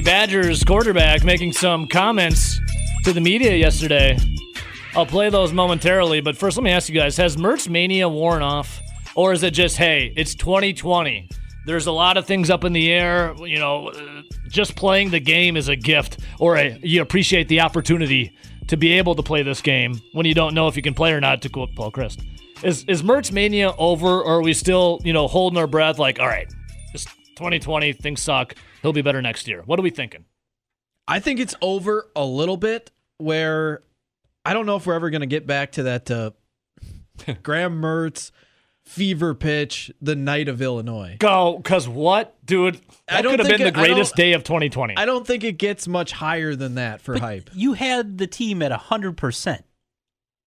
Badgers quarterback making some comments to the media yesterday. I'll play those momentarily, but first let me ask you guys, has Mertz Mania worn off? Or is it just, hey, it's 2020. There's a lot of things up in the air. You know, just playing the game is a gift, or a, you appreciate the opportunity to be able to play this game when you don't know if you can play or not, to quote Paul Chryst. Is, is Mertz Mania over, or are we still, you know, holding our breath like, all right, it's 2020, things suck. He'll be better next year. What are we thinking? I think it's over a little bit where I don't know if we're ever going to get back to that uh, Graham Mertz fever pitch the night of Illinois. Go, because what, dude? That I don't could have been the it- I greatest day of 2020. I don't think it gets much higher than that for hype. You had the team at 100%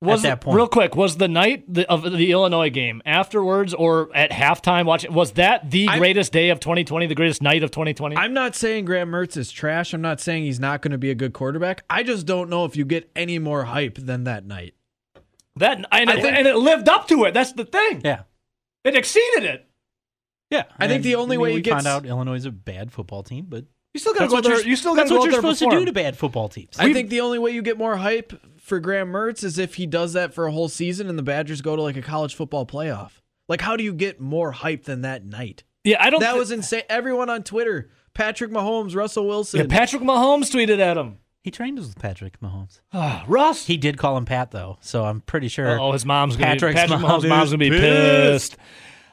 was at that point. real quick was the night the, of the Illinois game afterwards or at halftime watching was that the I- greatest day of 2020 the greatest night of 2020 I'm not saying Graham Mertz is trash. I'm not saying he's not going to be a good quarterback. I just don't know if you get any more hype than that night. that and it, I think- and it lived up to it that's the thing Yeah. it exceeded it Yeah. I think the only mean, way we it gets- found out Illinois is a bad football team, but you still gotta go what there you're, still gotta go that's what you're there supposed to do to bad football teams. I think the only way you get more hype for Graham Mertz is if he does that for a whole season and the Badgers go to like a college football playoff. Like, how do you get more hype than that night? yeah I don't think That thi- was insane. Everyone on Twitter, Patrick Mahomes, Russell Wilson. yeah, Patrick Mahomes tweeted at him he trained with Patrick Mahomes. Ah, Russ He did call him Pat though, so I'm pretty sure. oh his mom's gonna Patrick's be, Patrick mom Mahomes' mom's gonna be pissed. pissed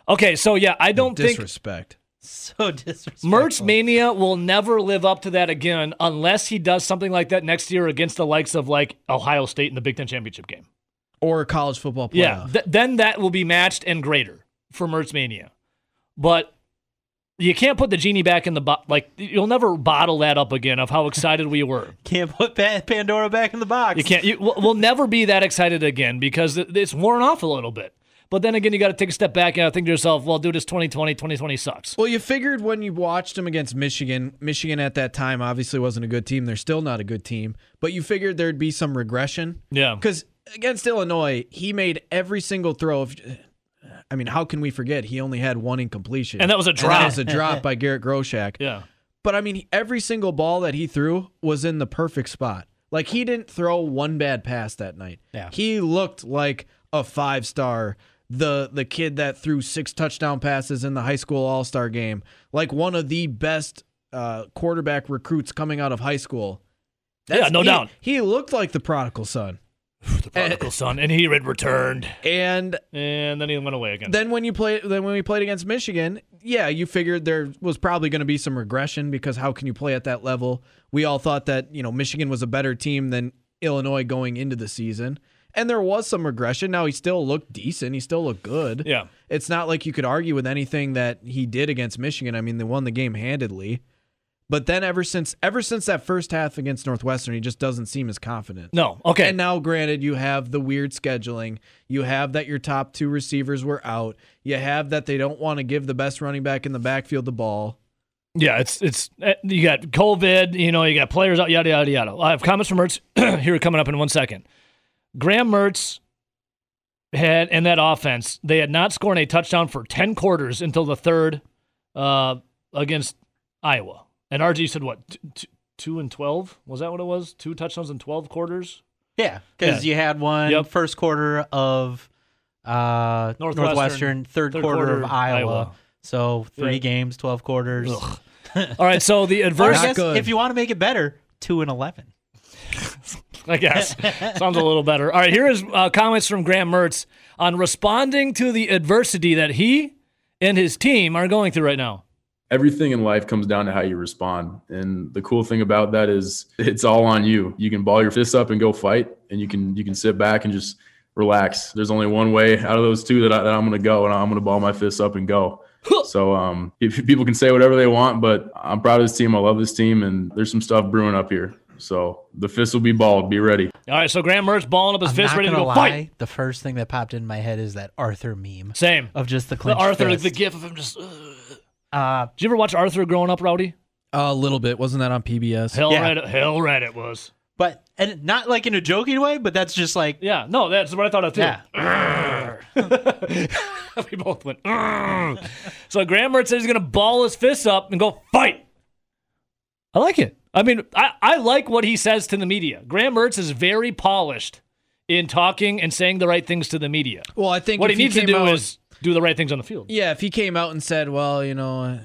okay so yeah I don't think disrespect. So disrespectful. Mertz Mania will never live up to that again unless he does something like that next year against the likes of like Ohio State in the Big Ten championship game. Or college football playoff. Yeah, th- then that will be matched and greater for Mertz Mania. But you can't put the genie back in the box. like you'll never bottle that up again of how excited we were. can't put Pa- Pandora back in the box. You can't. You, we'll, we'll never be that excited again because it's worn off a little bit. But then again, you got to take a step back and think to yourself, well, dude, it's 2020. 2020 sucks. Well, you figured when you watched him against Michigan, Michigan at that time obviously wasn't a good team. They're still not a good team, but you figured there'd be some regression. Yeah. Because against Illinois, he made every single throw. Of, I mean, how can we forget? He only had one incompletion, And that was a And drop. that was a drop by Garrett Groshek. Yeah. But I mean, every single ball that he threw was in the perfect spot. Like he didn't throw one bad pass that night. Yeah. He looked like a five star. The the kid that threw six touchdown passes in the high school all star game, like one of the best uh, quarterback recruits coming out of high school. Yeah, no he- doubt. He looked like the prodigal son. The prodigal son, and he had returned, And and then he went away again. then when you play then when we played against Michigan, yeah, you figured there was probably going to be some regression because how can you play at that level? We all thought that, you know, Michigan was a better team than Illinois going into the season. And there was some regression. Now he still looked decent. He still looked good. Yeah. It's not like you could argue with anything that he did against Michigan. I mean, they won the game handedly. But then ever since ever since that first half against Northwestern, he just doesn't seem as confident. no, okay. And now, granted, you have the weird scheduling. You have that your top two receivers were out. You have that they don't want to give the best running back in the backfield the ball. Yeah, it's it's uh, you got COVID, you know, you got players out, yada yada yada. I have comments from Mertz here coming up in one second. Graham Mertz had in that offense, they had not scored a touchdown for ten quarters until the third uh, against Iowa. And RG said what t- t- two and twelve? Was that what it was? Two touchdowns in twelve quarters. Yeah, because Yeah. you had one Yep. first quarter of uh, Northwestern, Northwestern, third, third quarter, quarter of Iowa. Iowa. So three Yeah. games, twelve quarters. Ugh. All right, so the adverse. Not guess good. if you want to make it better, two and eleven. I guess. Sounds a little better. All right, here is uh, comments from Graham Mertz on responding to the adversity that he and his team are going through right now. everything in life comes down to how you respond. And the cool thing about that is it's all on you. You can ball your fists up and go fight, and you can you can sit back and just relax. There's only one way out of those two that, I, that I'm going to go, and I'm going to ball my fists up and go. so um, people can say whatever they want, but I'm proud of this team. I love this team, and there's some stuff brewing up here. So the fist will be balled. Be ready. All right, so Graham Mertz balling up his I'm fist, ready to go lie. fight. The first thing that popped in my head is that Arthur meme Same. of just the The Arthur, fist. the gif of him just. ugh. Uh, Did you ever watch Arthur growing up, Rowdy? A little bit. Wasn't that on PBS? Hell Yeah. right, hell right, it was. but and not like in a joking way, but that's just like Yeah, no, that's what I thought of too. Yeah. we both went. So Graham Mertz said he's going to ball his fists up and go fight. I like it. I mean, I, I like what he says to the media. Graham Mertz is very polished in talking and saying the right things to the media. Well, I think What he if needs to do out- is do the right things on the field. Yeah, if he came out and said, "Well, you know,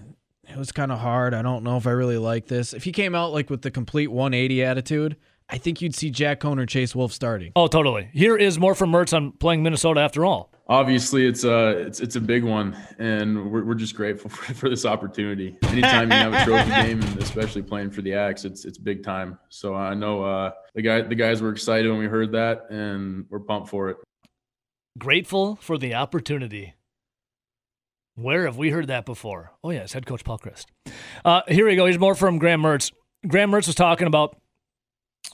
it was kind of hard. I don't know if I really like this." If he came out like with the complete 180 attitude, I think you'd see Jack Coan or Chase Wolf starting. Oh, totally. Here is more from Mertz on playing Minnesota after all. Obviously, it's a it's it's a big one, and we're, we're just grateful for, for this opportunity. Anytime you have a trophy game, and especially playing for the Axe, it's it's big time. So I know uh, the guy the guys were excited when we heard that, and we're pumped for it. Grateful for the opportunity. Where have we heard that before? Oh, yes, head coach Paul Chryst. Uh, here we go. Here's more from Graham Mertz. Graham Mertz was talking about,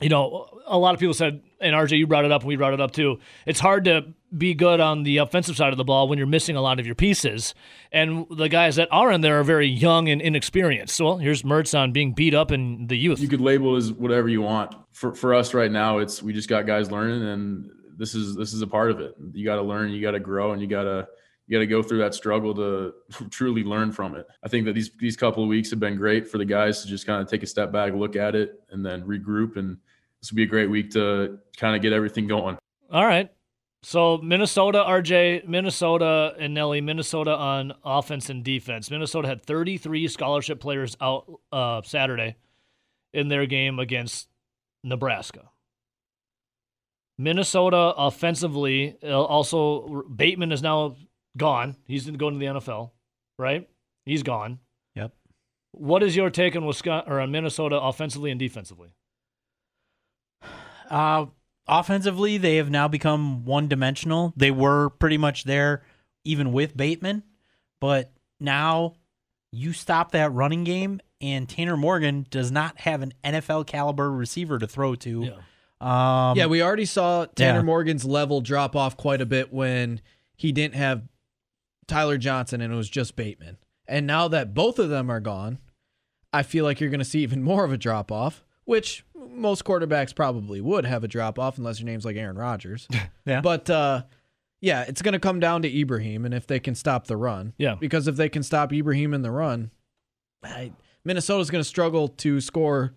you know, a lot of people said, and RJ, you brought it up, and we brought it up too. It's hard to be good on the offensive side of the ball when you're missing a lot of your pieces. And the guys that are in there are very young and inexperienced. So, well, here's Mertz on being beat up in the youth. You could label as whatever you want. For for us right now, it's we just got guys learning, and this is this is a part of it. You got to learn, you got to grow, and you got to you got to go through that struggle to truly learn from it. I think that these these couple of weeks have been great for the guys to just kind of take a step back, look at it, and then regroup. And this will be a great week to kind of get everything going. All right. So Minnesota, RJ, Minnesota, and Nelly, Minnesota on offense and defense. Minnesota had 33 scholarship players out uh, Saturday in their game against Nebraska. Minnesota offensively, uh, also Bateman is now gone. He's going to the NFL, right? He's gone. Yep. What is your take on Wisconsin or on Minnesota offensively and defensively? Uh, offensively, they have now become one dimensional. They were pretty much there even with Bateman, but now you stop that running game, and Tanner Morgan does not have an NFL caliber receiver to throw to. Um, yeah, we already saw Tanner yeah. Morgan's level drop off quite a bit when he didn't have Tyler Johnson and it was just Bateman. And now that both of them are gone, I feel like you're going to see even more of a drop off, which most quarterbacks probably would have a drop off unless your name's like Aaron Rodgers. Yeah. But uh, yeah, it's going to come down to Ibrahim and if they can stop the run. Yeah. Because if they can stop Ibrahim in the run, I, Minnesota's going to struggle to score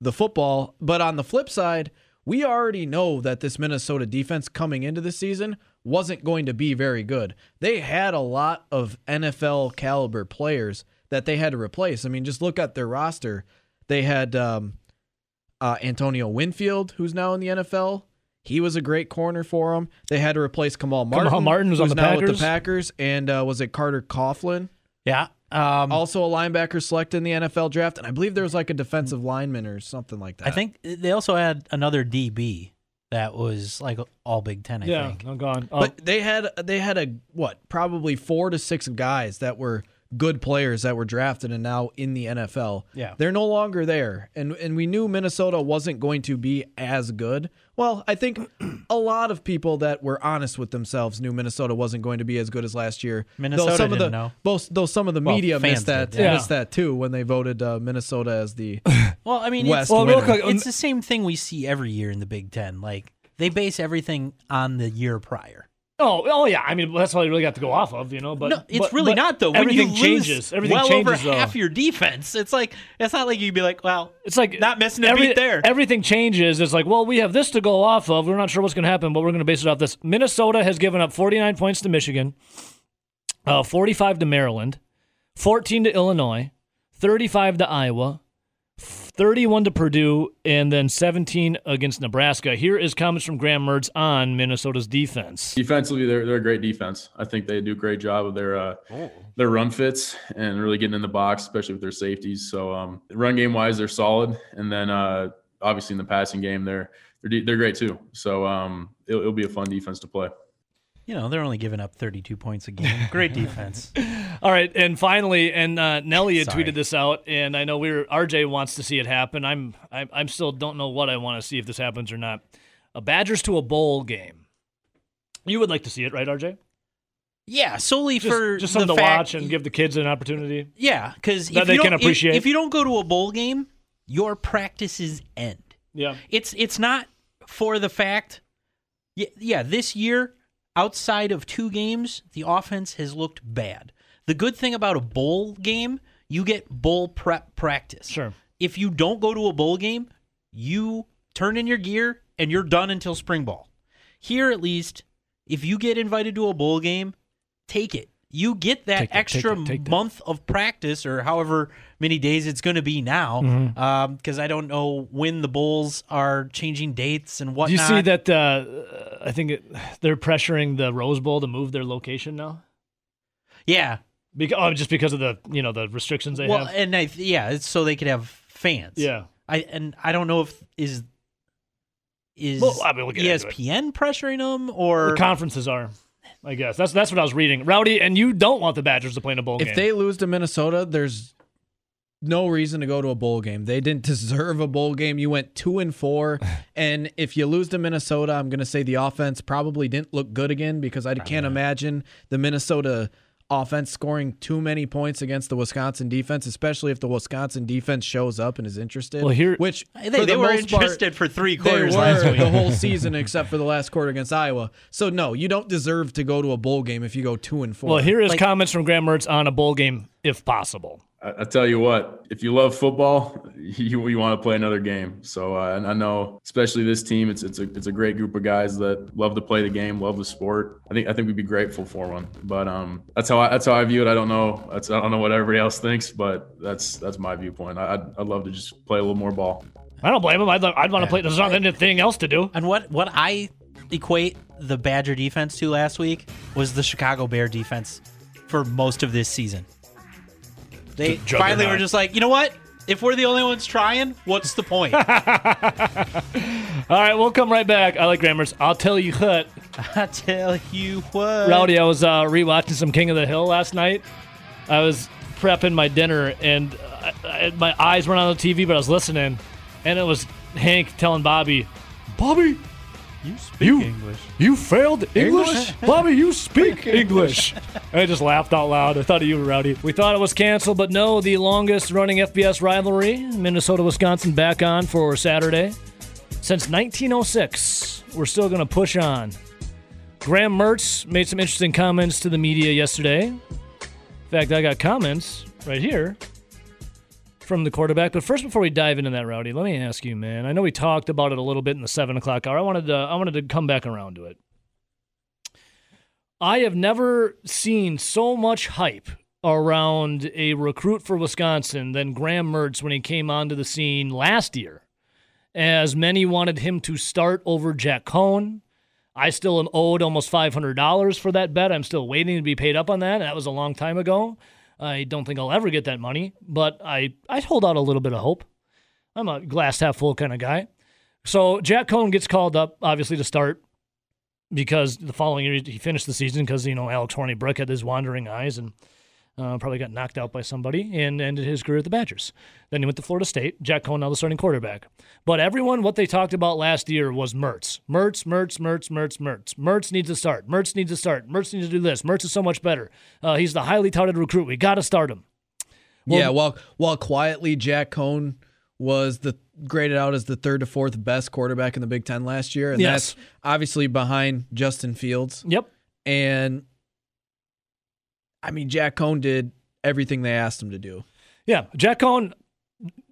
the football. But on the flip side, we already know that this Minnesota defense coming into the season wasn't going to be very good. They had a lot of NFL caliber players that they had to replace. I mean, just look at their roster. They had um, uh, Antonio Winfield, who's now in the NFL. He was a great corner for them. They had to replace Kamal Martin. Martin, who's on the now with the Packers, and uh, was it Carter Coughlin? yeah. Um, Also a linebacker selected in the NFL draft, and I believe there was like a defensive lineman or something like that. I think they also had another DB that was like all Big Ten. I Yeah, think. I'm gone. Um, But they had they had a what probably four to six guys that were good players that were drafted and now in the NFL. Yeah. They're no longer there. And and we knew Minnesota wasn't going to be as good. Well, I think a lot of people that were honest with themselves knew Minnesota wasn't going to be as good as last year. Minnesota though some of didn't the know. both though some of the Well, media missed that did, yeah. missed that too when they voted uh, Minnesota as the Well, I mean, West it's, Well, real quick, um, it's the same thing we see every year in the Big Ten. Like they base everything on the year prior. Oh, oh yeah. I mean, that's all you really got to go off of, you know. But no, it's but- really but not though. When everything you changes. lose Everything well changes. over though. half your defense. It's like it's not like you'd be like, well, It's like not missing a beat there. Everything changes. It's like, well, we have this to go off of. We're not sure what's going to happen, but we're going to base it off this. Minnesota has given up 49 points to Michigan, uh, 45 to Maryland, 14 to Illinois, 35 to Iowa, 31 to Purdue, and then 17 against Nebraska. Here is comments from Graham Mertz on Minnesota's defense. Defensively, they're they're a great defense. I think they do a great job of their uh, their run fits and really getting in the box, especially with their safeties. So um, run game wise, they're solid, and then uh, obviously in the passing game, they're they're de- they're great too. So um, it'll, it'll be a fun defense to play. You know, they're only giving up 32 points a game. Great defense. All right, and finally, and uh, Nelly had Sorry. tweeted this out, and I know we're RJ wants to see it happen. I'm I'm, I'm still don't know what I want to see if this happens or not. A Badgers to a bowl game. You would like to see it, right, RJ? yeah, solely Just, for just the something to fact- watch and give the kids an opportunity. Yeah, because That if they you can don't- if- appreciate. If, you don't go to a bowl game, your practices end. Yeah, It's it's not for the fact. Yeah, yeah. This year, outside of two games, the offense has looked bad. The good thing about a bowl game, you get bowl prep practice. sure. if you don't go to a bowl game, you turn in your gear and you're done until spring ball. Here, at least, if you get invited to a bowl game, take it. You get that that, take extra that, take that. month of practice or however many days it's going to be now. Mm-hmm. Because I don't know when the bowls are changing dates and whatnot. Do you see that? Uh, I think it, they're pressuring the Rose Bowl to move their location now. Yeah. Because, oh, just because of the you know the restrictions they Well, have. and I, yeah, it's so they could have fans. Yeah. I and I don't know if is is Well, I mean, we'll get into it. ESPN pressuring them or The conferences are. I guess that's that's what I was reading. Rowdy, and you don't want the Badgers to play in a bowl If game. they lose to Minnesota, there's no reason to go to a bowl game. They didn't deserve a bowl game. You went two and four, and if you lose to Minnesota, I'm going to say the offense probably didn't look good again because I can't imagine the Minnesota offense scoring too many points against the Wisconsin defense, especially if the Wisconsin defense shows up and is interested. Well, here- which they, they the were most part, interested for three they quarters last week. the whole season except for the last quarter against Iowa. So no, you don't deserve to go to a bowl game if you go two and four. well, here is Like- comments from Graham Mertz on a bowl game if possible. I, I tell you what, if you love football, you, you want to play another game. So, uh, and I know, especially this team, it's it's a it's a great group of guys that love to play the game, love the sport. I think I think we'd be grateful for one. But um, that's how I, that's how I view it. I don't know. That's I don't know what everybody else thinks, but that's that's my viewpoint. I, I'd, I'd love to just play a little more ball. I don't blame him. I'd, I'd want to play. There's not anything else to do. And what what I equate the Badger defense to last week was the Chicago Bear defense for most of this season. They Juggernaut. finally were just like, you know what? If we're the only ones trying, what's the point? All right, we'll come right back. I like Grammars. I'll tell you what. I tell you what. Rowdy, I was uh, rewatching some King of the Hill last night. I was prepping my dinner, and I, I, my eyes weren't on the TV, but I was listening, and it was Hank telling Bobby, "Bobby, you speak You- English. you failed English? Bobby, you speak English." I just laughed out loud. I thought of you, Rowdy. We thought it was canceled, but no, the longest running FBS rivalry, Minnesota Wisconsin, back on for Saturday. Since 1906, we're still going to push on. Graham Mertz made some interesting comments to the media yesterday. In fact, I got comments right here from the quarterback. But first, before we dive into that, Rowdy, let me ask you, man. I know we talked about it a little bit in the seven o'clock hour. I wanted to, I wanted to come back around to it. I have never seen so much hype around a recruit for Wisconsin than Graham Mertz when he came onto the scene last year. As many wanted him to start over Jack Coan. I still am owed almost $500 for that bet. I'm still waiting to be paid up on that. That was a long time ago. I don't think I'll ever get that money, but I, I hold out a little bit of hope. I'm a glass half full kind of guy. So Jack Coan gets called up, obviously, to start because the following year he finished the season because, you know, Alex Hornibrook had his wandering eyes and uh, probably got knocked out by somebody and ended his career at the Badgers. Then he went to Florida State. Jack Coan, now the starting quarterback. But everyone, what they talked about last year was Mertz. Mertz, Mertz, Mertz, Mertz, Mertz. Mertz needs to start. Mertz needs to start. Mertz needs to do this. Mertz is so much better. Uh, he's the highly touted recruit. We got to start him. yeah, while while quietly Jack Coan was the graded out as the third to fourth best quarterback in the Big Ten last year, and Yes. that's obviously behind Justin Fields. Yep. And I mean, Jack Coan did everything they asked him to do. Yeah, Jack Coan,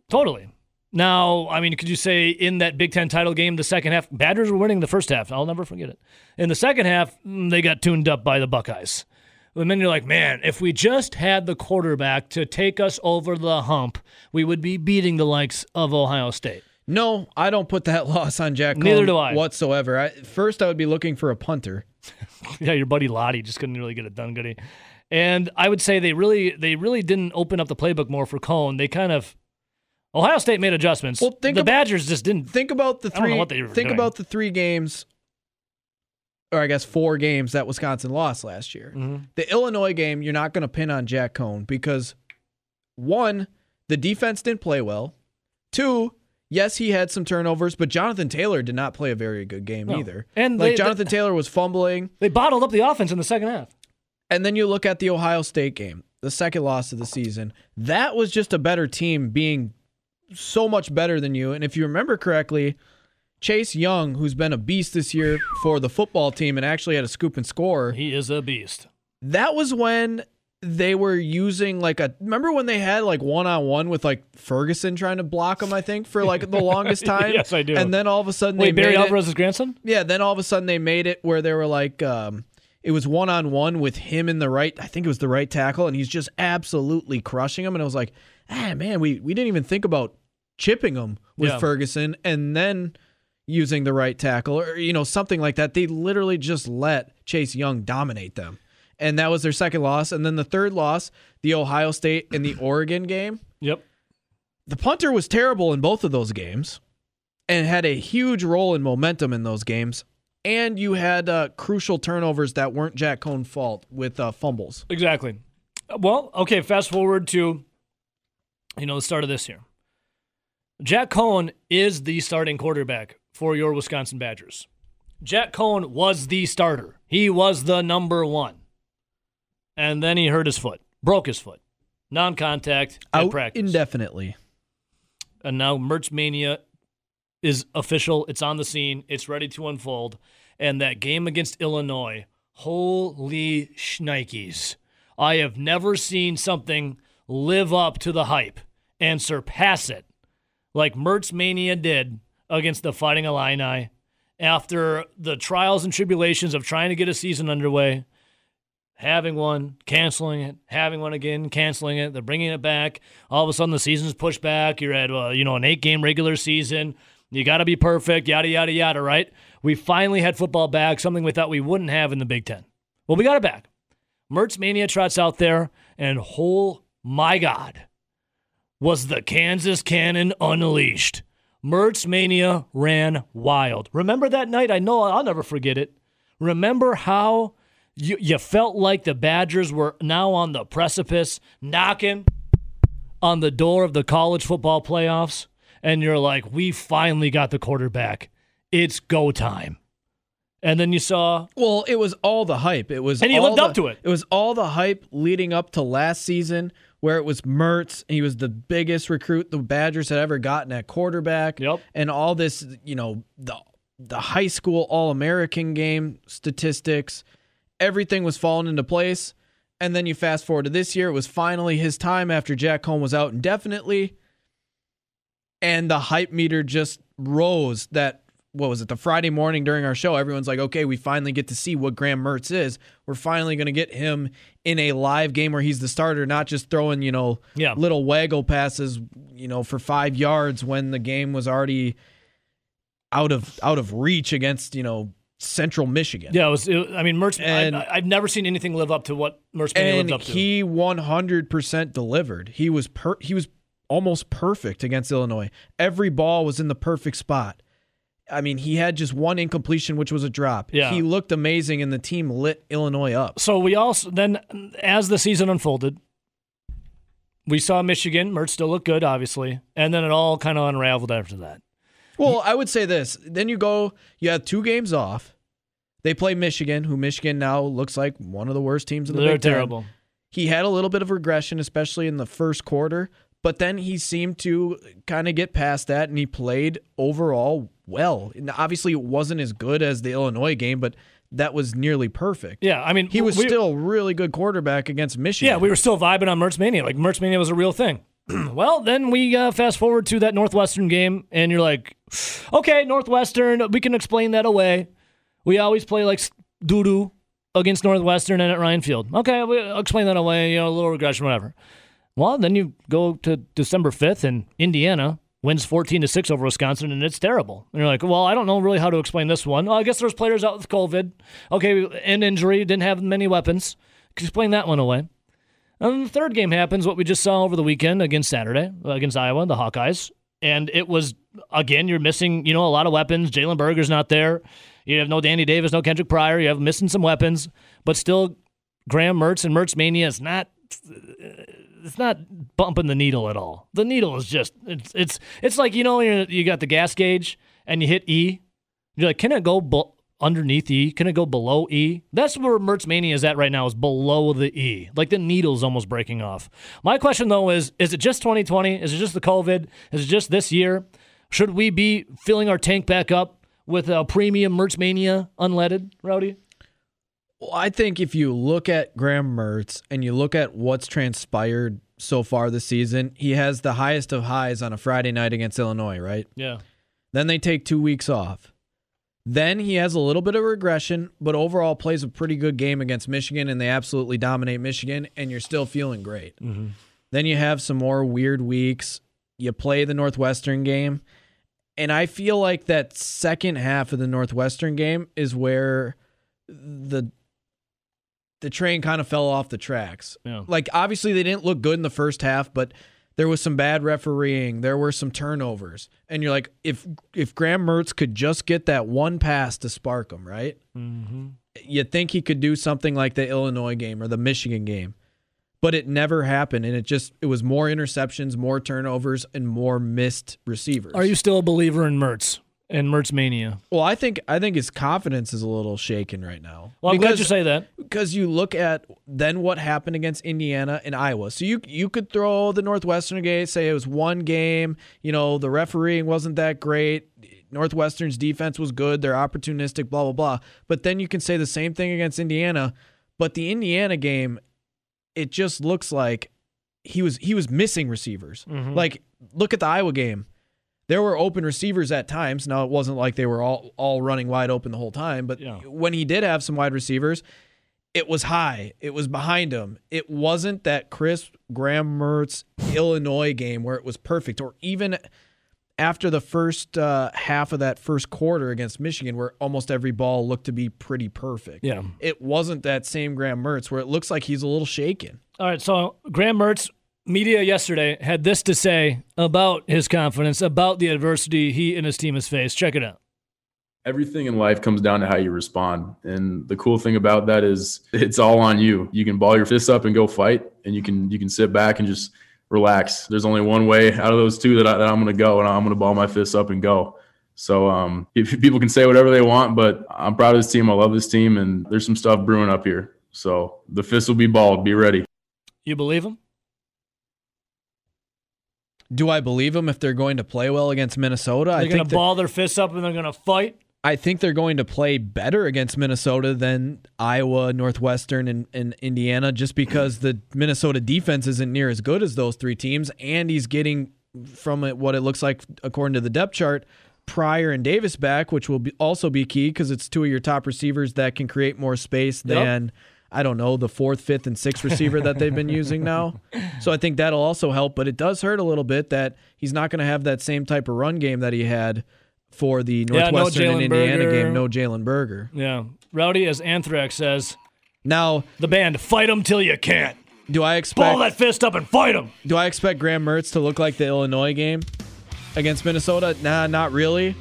totally. Now, I mean, could you say in that Big Ten title game, the second half, Badgers were winning the first half. I'll never forget it. In the second half, mm, they got tuned up by the Buckeyes. And then you're like, man, if we just had the quarterback to take us over the hump, we would be beating the likes of Ohio State. No, I don't put that loss on Jack Coan Neither do I. whatsoever. I, first, I would be looking for a punter. yeah, your buddy Lotti just couldn't really get it done, goody. And I would say they really, they really didn't open up the playbook more for Coan. They kind of, Ohio State made adjustments. Well, think the ab- Badgers just didn't. Think about the I don't know three. what they were think doing. about the three games, or I guess four games that Wisconsin lost last year. Mm-hmm. The Illinois game, you're not going to pin on Jack Coan because one, the defense didn't play well. Two, yes, he had some turnovers, but Jonathan Taylor did not play a very good game No. either. And like they- Jonathan Taylor was fumbling. They bottled up the offense in the second half. And then you look at the Ohio State game, the second loss of the season. That was just a better team being so much better than you. And if you remember correctly, Chase Young, who's been a beast this year for the football team and actually had a scoop and score, He is a beast. that was when they were using like a remember when they had like one on one with like Ferguson trying to block him I think for like the longest time Yes, I do. and then all of a sudden Wait, they Barry made it, Alvarez's grandson? yeah then all of a sudden they made it where they were like um it was one on one with him in the right I think it was the right tackle and he's just absolutely crushing him. And I was like ah man we we didn't even think about chipping him with Yeah. Ferguson and then using the right tackle or you know something like that. They literally just let Chase Young dominate them. And that was their second loss. And then the third loss the Ohio State and the Oregon game. Yep. the punter was terrible in both of those games and had a huge role in momentum in those games and you had uh, crucial turnovers that weren't Jack Coan fault with uh, fumbles Exactly. Well, okay, fast forward to you know the start of this year. Jack Coan is the starting quarterback for your Wisconsin Badgers. Jack Coan was the starter. He was the number one. And then he hurt his foot, broke his foot, non contact out practice. indefinitely and now Mertz Mania is official. It's on the scene. It's ready to unfold. And that game against Illinois, holy shnikes. I have never seen something live up to the hype and surpass it like Mertz Mania did against the Fighting Illini after the trials and tribulations of trying to get a season underway having one, canceling it, having one again, canceling it. They're bringing it back. All of a sudden, the season's pushed back. You're at uh, you know an eight game regular season. You got to be perfect. Yada yada yada. Right? We finally had football back. Something we thought we wouldn't have in the Big Ten. Well, we got it back. Mertz Mania trots out there, and oh my God, was the Kansas Cannon unleashed. Mertz Mania ran wild. Remember that night? I know I'll never forget it. Remember how you, you felt like the Badgers were now on the precipice, knocking on the door of the college football playoffs, and you're like, we finally got the quarterback. It's go time. And then you saw, Well, it was all the hype. It was And he all lived the- up to it. It was all the hype leading up to last season where it was Mertz. He was the biggest recruit the Badgers had ever gotten at quarterback. Yep. And all this, you know, the the high school all American game statistics, everything was falling into place. And then you fast forward to this year, it was finally his time after Jack Coan was out indefinitely. And the hype meter just rose that what was it the Friday morning during our show everyone's like okay we finally get to see what Graham Mertz is we're finally going to get him in a live game where he's the starter not just throwing you know Yeah. little waggle passes you know for 5 yards when the game was already out of out of reach against you know Central Michigan yeah, it was. It, I mean, Mertz. And- I, I've never seen anything live up to what Mertz and lived up to. he 100% delivered. He was per- he was almost perfect against Illinois. Every ball was in the perfect spot. I mean, he had just one incompletion, which was a drop. Yeah. He looked amazing, and the team lit Illinois up. So we also then, as the season unfolded, we saw Michigan. Mertz still looked good, obviously, and then it all kind of unraveled after that. Well, I would say this. Then you go, you have two games off. They play Michigan, who Michigan now looks like one of the worst teams in the They're Big Ten. terrible. He had a little bit of regression, especially in the first quarter, but then he seemed to kind of get past that and he played overall well. And obviously, it wasn't as good as the Illinois game, but that was nearly perfect. Yeah, I mean, He was we- still really good quarterback against Michigan. Yeah, we were still vibing on Mertz Mania. Like Mertz Mania was a real thing. well, then we uh, fast forward to that Northwestern game, and you're like, okay, Northwestern, we can explain that away. We always play like doo doo against Northwestern and at Ryan Field. Okay, we'll explain that away. You know, a little regression, whatever. Well, then you go to December 5th, and Indiana wins 14 to 6 over Wisconsin, and it's terrible. And you're like, well, I don't know really how to explain this one. I guess there's players out with COVID. Okay, and injury, didn't have many weapons. Explain that one away. And the third game happens, what we just saw over the weekend against Saturday, against Iowa, the Hawkeyes. And it was, again, you're missing, you know, a lot of weapons. Jalen Berger's not there. You have no Danny Davis, no Kendrick Pryor. You have missing some weapons. But still, Graham Mertz and Mertz Mania is not it's not bumping the needle at all. The needle is just it's it's it's like you know you got the gas gauge and you hit E. You're like, can it go underneath E? Can it go below E? That's where Mertz Mania is at right now. Is below the E. Like the needle's almost breaking off. My question though is: Is it just 2020? Is it just the COVID? Is it just this year? Should we be filling our tank back up with a premium Mertz Mania unleaded, Rowdy? Well, I think if you look at Graham Mertz and you look at what's transpired so far this season, he has the highest of highs on a Friday night against Illinois, right? Yeah. Then they take two weeks off. Then he has a little bit of regression, but overall plays a pretty good game against Michigan, and they absolutely dominate Michigan, and you're still feeling great. Mm-hmm. Then you have some more weird weeks. You play the Northwestern game, and I feel like that second half of the Northwestern game is where the the train kind of fell off the tracks. Yeah. Like obviously they didn't look good in the first half, but there was some bad refereeing. There were some turnovers, and you're like, if if Graham Mertz could just get that one pass to spark them, right? Mm-hmm. You'd think he could do something like the Illinois game or the Michigan game, but it never happened, and it just it was more interceptions, more turnovers, and more missed receivers. Are you still a believer in Mertz and Mertz mania? Well, I think I think his confidence is a little shaken right now. Well, I'm glad Because- you say that. because you look at then what happened against Indiana and Iowa. So you you could throw the Northwestern game, say it was one game. You know the refereeing wasn't that great. Northwestern's defense was good. They're opportunistic. Blah blah blah. But then you can say the same thing against Indiana. But the Indiana game, it just looks like he was he was missing receivers. Mm-hmm. Like look at the Iowa game. There were open receivers at times. Now it wasn't like they were all all running wide open the whole time, but Yeah. when he did have some wide receivers, it was high. It was behind him. It wasn't that crisp Graham Mertz Illinois game where it was perfect, or even after the first uh, half of that first quarter against Michigan, where almost every ball looked to be pretty perfect. Yeah. It wasn't that same Graham Mertz where it looks like he's a little shaken. All right, so Graham Mertz, media yesterday had this to say about his confidence, about the adversity he and his team has faced. Check it out. everything in life comes down to how you respond. And the cool thing about that is it's all on you. You can ball your fists up and go fight, and you can you can sit back and just relax. There's only one way out of those two that, I, that I'm going to go, and I'm going to ball my fists up and go. So um, if people can say whatever they want, but I'm proud of this team. I love this team, and there's some stuff brewing up here. So the fists will be balled. Be ready. You believe him? Do I believe them if they're going to play well against Minnesota? They're going to ball their fists up and they're going to fight. I think they're going to play better against Minnesota than Iowa, Northwestern, and, and Indiana, just because the Minnesota defense isn't near as good as those three teams, and he's getting from it what it looks like according to the depth chart, Pryor and Davis back, which will be, also be key because it's two of your top receivers that can create more space Yep. than I don't know the fourth, fifth, and sixth receiver that they've been using now. So I think that'll also help, but it does hurt a little bit that he's not going to have that same type of run game that he had for the Yeah, no Northwestern and Indiana Berger. game. No Jalen Berger. Yeah. Rowdy, as Anthrax says, Now, the band, fight them till you can't. do I expect. Ball that fist up and fight them. do I expect Graham Mertz to look like the Illinois game against Minnesota? Nah, not really.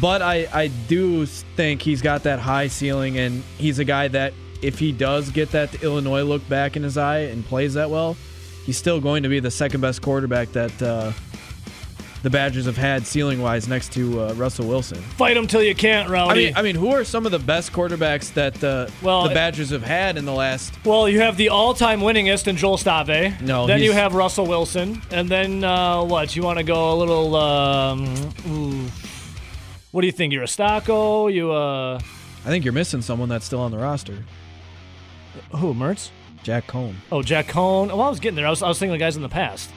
But I, I do think he's got that high ceiling, and he's a guy that if he does get that Illinois look back in his eye and plays that well, he's still going to be the second best quarterback that uh, the Badgers have had ceiling wise next to uh, Russell Wilson. Fight them till you can't, I mean, I mean, who are some of the best quarterbacks that uh, Well, the Badgers have had in the last? well, you have the all-time winningest in Joel Stave. No, Then you have Russell Wilson, and then uh, what? You want to go a little? Um, what do you think? You're a Stocco? You uh, I think you're missing someone that's still on the roster. Who? Mertz? Jack Coan, Oh, Jack Coan. Well, I was getting there. I was, I was thinking of guys in the past.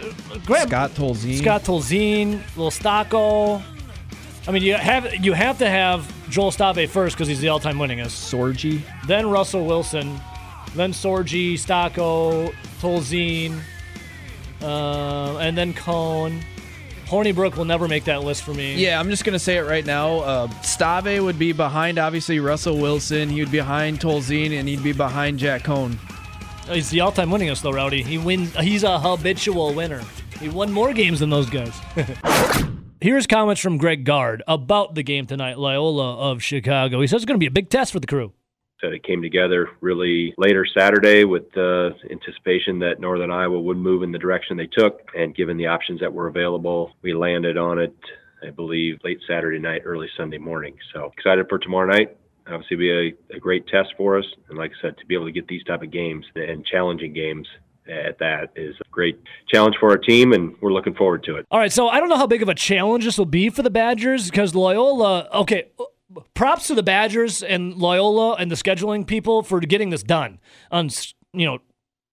Uh, Graham, Scott Tolzien. Scott Tolzien, Lil Stocco. I mean, you have you have to have Joel Stave first because he's the all-time winningest. Sorgi. Then Russell Wilson, then Sorgi, Stocco, Tolzien, uh, and then Coan. Hornibrook will never make that list for me. Yeah, I'm just gonna say it right now. Uh, Stave would be behind obviously Russell Wilson. He would be behind Tolzien, and he'd be behind Jack Coan. He's the all-time winningest though, Rowdy. He win. He's a habitual winner. He won more games than those guys. Here's comments from Greg Gard about the game tonight, Loyola of Chicago. He says it's going to be a big test for the crew. Said it came together really later Saturday with the anticipation that Northern Iowa would move in the direction they took. And given the options that were available, we landed on it, I believe, late Saturday night, early Sunday morning. So excited for tomorrow night. Obviously, be a, a great test for us. And like I said, to be able to get these type of games and challenging games at that is a great challenge for our team, and we're looking forward to it. All right, so I don't know how big of a challenge this will be for the Badgers because Loyola. Okay, props to the Badgers and Loyola and the scheduling people for getting this done on you know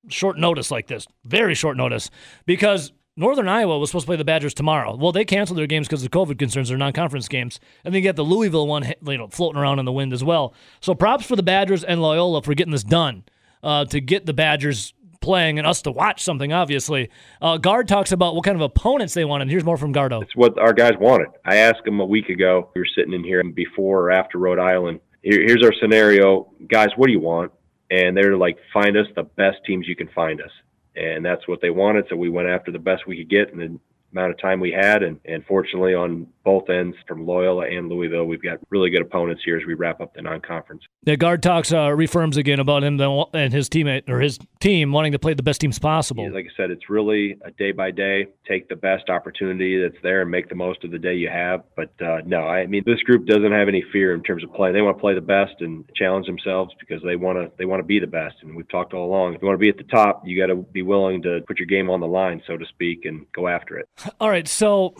short notice like this, very short notice, because Northern Iowa was supposed to play the Badgers tomorrow. Well, they canceled their games because of COVID concerns, their non-conference games, and then you get the Louisville one, you know, floating around in the wind as well. So props for the Badgers and Loyola for getting this done uh, to get the Badgers playing and us to watch something, obviously. Uh, Gard talks about what kind of opponents they want, and here's more from Gardo. It's what our guys wanted. I asked them a week ago. We were sitting in here before or after Rhode Island. Here, here's our scenario. Guys, what do you want? And they're like, find us the best teams you can find us and that's what they wanted. So we went after the best we could get And the amount of time we had, and, and fortunately on both ends from Loyola and Louisville, we've got really good opponents here as we wrap up the non-conference. The Gard talks uh, reaffirms again about him and his teammate or his team wanting to play the best teams possible. Yeah, like I said, it's really a day by day. Take the best opportunity that's there and make the most of the day you have. But uh, no, I mean this group doesn't have any fear in terms of play. They want to play the best and challenge themselves because they want to they want to be the best. And we've talked all along. If you want to be at the top, you got to be willing to put your game on the line, so to speak, and go after it. All right, so.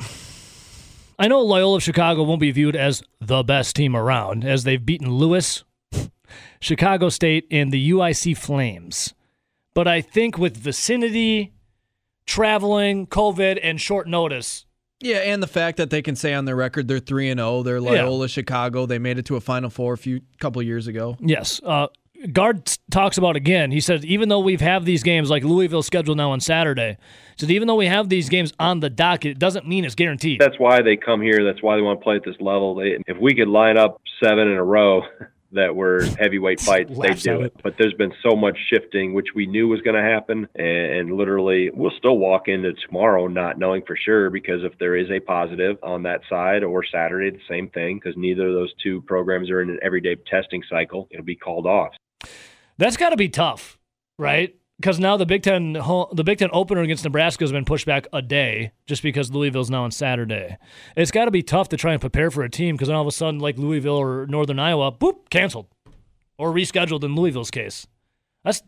I know Loyola Chicago won't be viewed as the best team around, as they've beaten Lewis, Chicago State, and the UIC Flames. But I think with vicinity, traveling, COVID, and short notice. Yeah, and the fact that they can say on their record they're three and zero. They're Loyola yeah. Chicago. They made it to a Final Four a few couple years ago. Yes, uh, talks about again. He says even though we've have these games like Louisville scheduled now on Saturday, said even though we have these games on the docket, it doesn't mean it's guaranteed. That's why they come here. That's why they want to play at this level. They, if we could line up seven in a row that were heavyweight fights, they do it. But there's been so much shifting, which we knew was going to happen, and, and, literally we'll still walk into tomorrow not knowing for sure because if there is a positive on that side or Saturday, the same thing because neither of those two programs are in an everyday testing cycle. It'll be called off. That's got to be tough, right? Because now the Big Ten the Big Ten opener against Nebraska has been pushed back a day just because Louisville's now on Saturday. It's got to be tough to try and prepare for a team because then all of a sudden, like Louisville or Northern Iowa, boop, canceled or rescheduled in Louisville's case. That's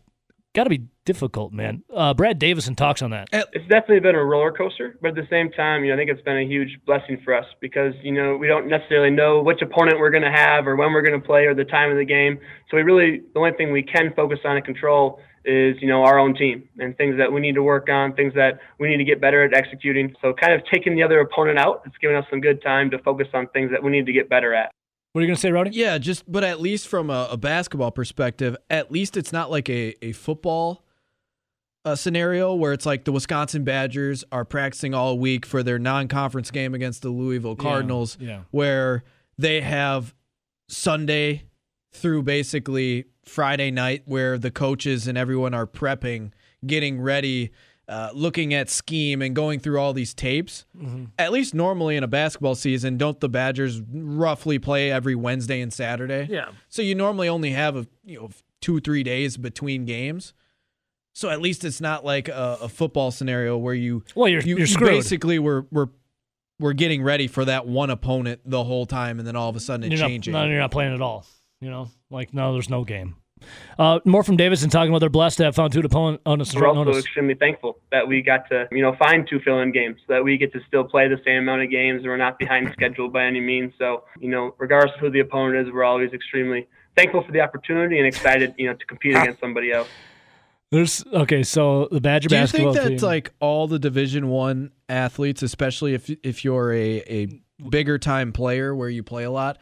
got to be difficult, man. Uh, Brad Davison talks on that. It's definitely been a roller coaster, but at the same time, you know, I think it's been a huge blessing for us because you know we don't necessarily know which opponent we're going to have or when we're going to play or the time of the game. So we really the only thing we can focus on and control is you know our own team and things that we need to work on, things that we need to get better at executing. So kind of taking the other opponent out, it's giving us some good time to focus on things that we need to get better at. What are you going to say, Rowdy? Yeah, just but at least from a, a basketball perspective, at least it's not like a, a football uh, scenario where it's like the Wisconsin Badgers are practicing all week for their non-conference game against the Louisville Cardinals, yeah, yeah. where they have Sunday through basically Friday night where the coaches and everyone are prepping, getting ready uh, looking at scheme and going through all these tapes. Mm-hmm. At least normally in a basketball season, don't the Badgers roughly play every Wednesday and Saturday? Yeah. So you normally only have a you know two three days between games. So at least it's not like a, a football scenario where you well you're, you, you're you basically were were we're getting ready for that one opponent the whole time, and then all of a sudden it you're. Not, no, you're not playing at all. You know, like no, there's no game. Uh, more from Davison talking about they're blessed to have found two opponents. We're also notice. extremely thankful that we got to, you know, find two fill-in games, that we get to still play the same amount of games. We're not behind schedule by any means. So, you know, regardless of who the opponent is, we're always extremely thankful for the opportunity and excited, you know, to compete against somebody else. There's okay, so the Badger Do you think that's like all the Division One athletes, especially if if you're a, a bigger time player where you play a lot,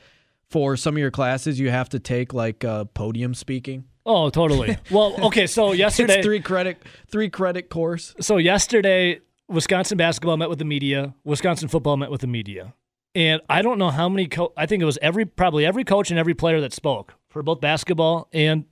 for some of your classes you have to take like uh, podium speaking? Oh, totally. Well, okay, so yesterday it's three credit three credit course. So yesterday Wisconsin basketball met with the media, Wisconsin football met with the media. And I don't know how many co- I think it was every probably every coach and every player that spoke for both basketball and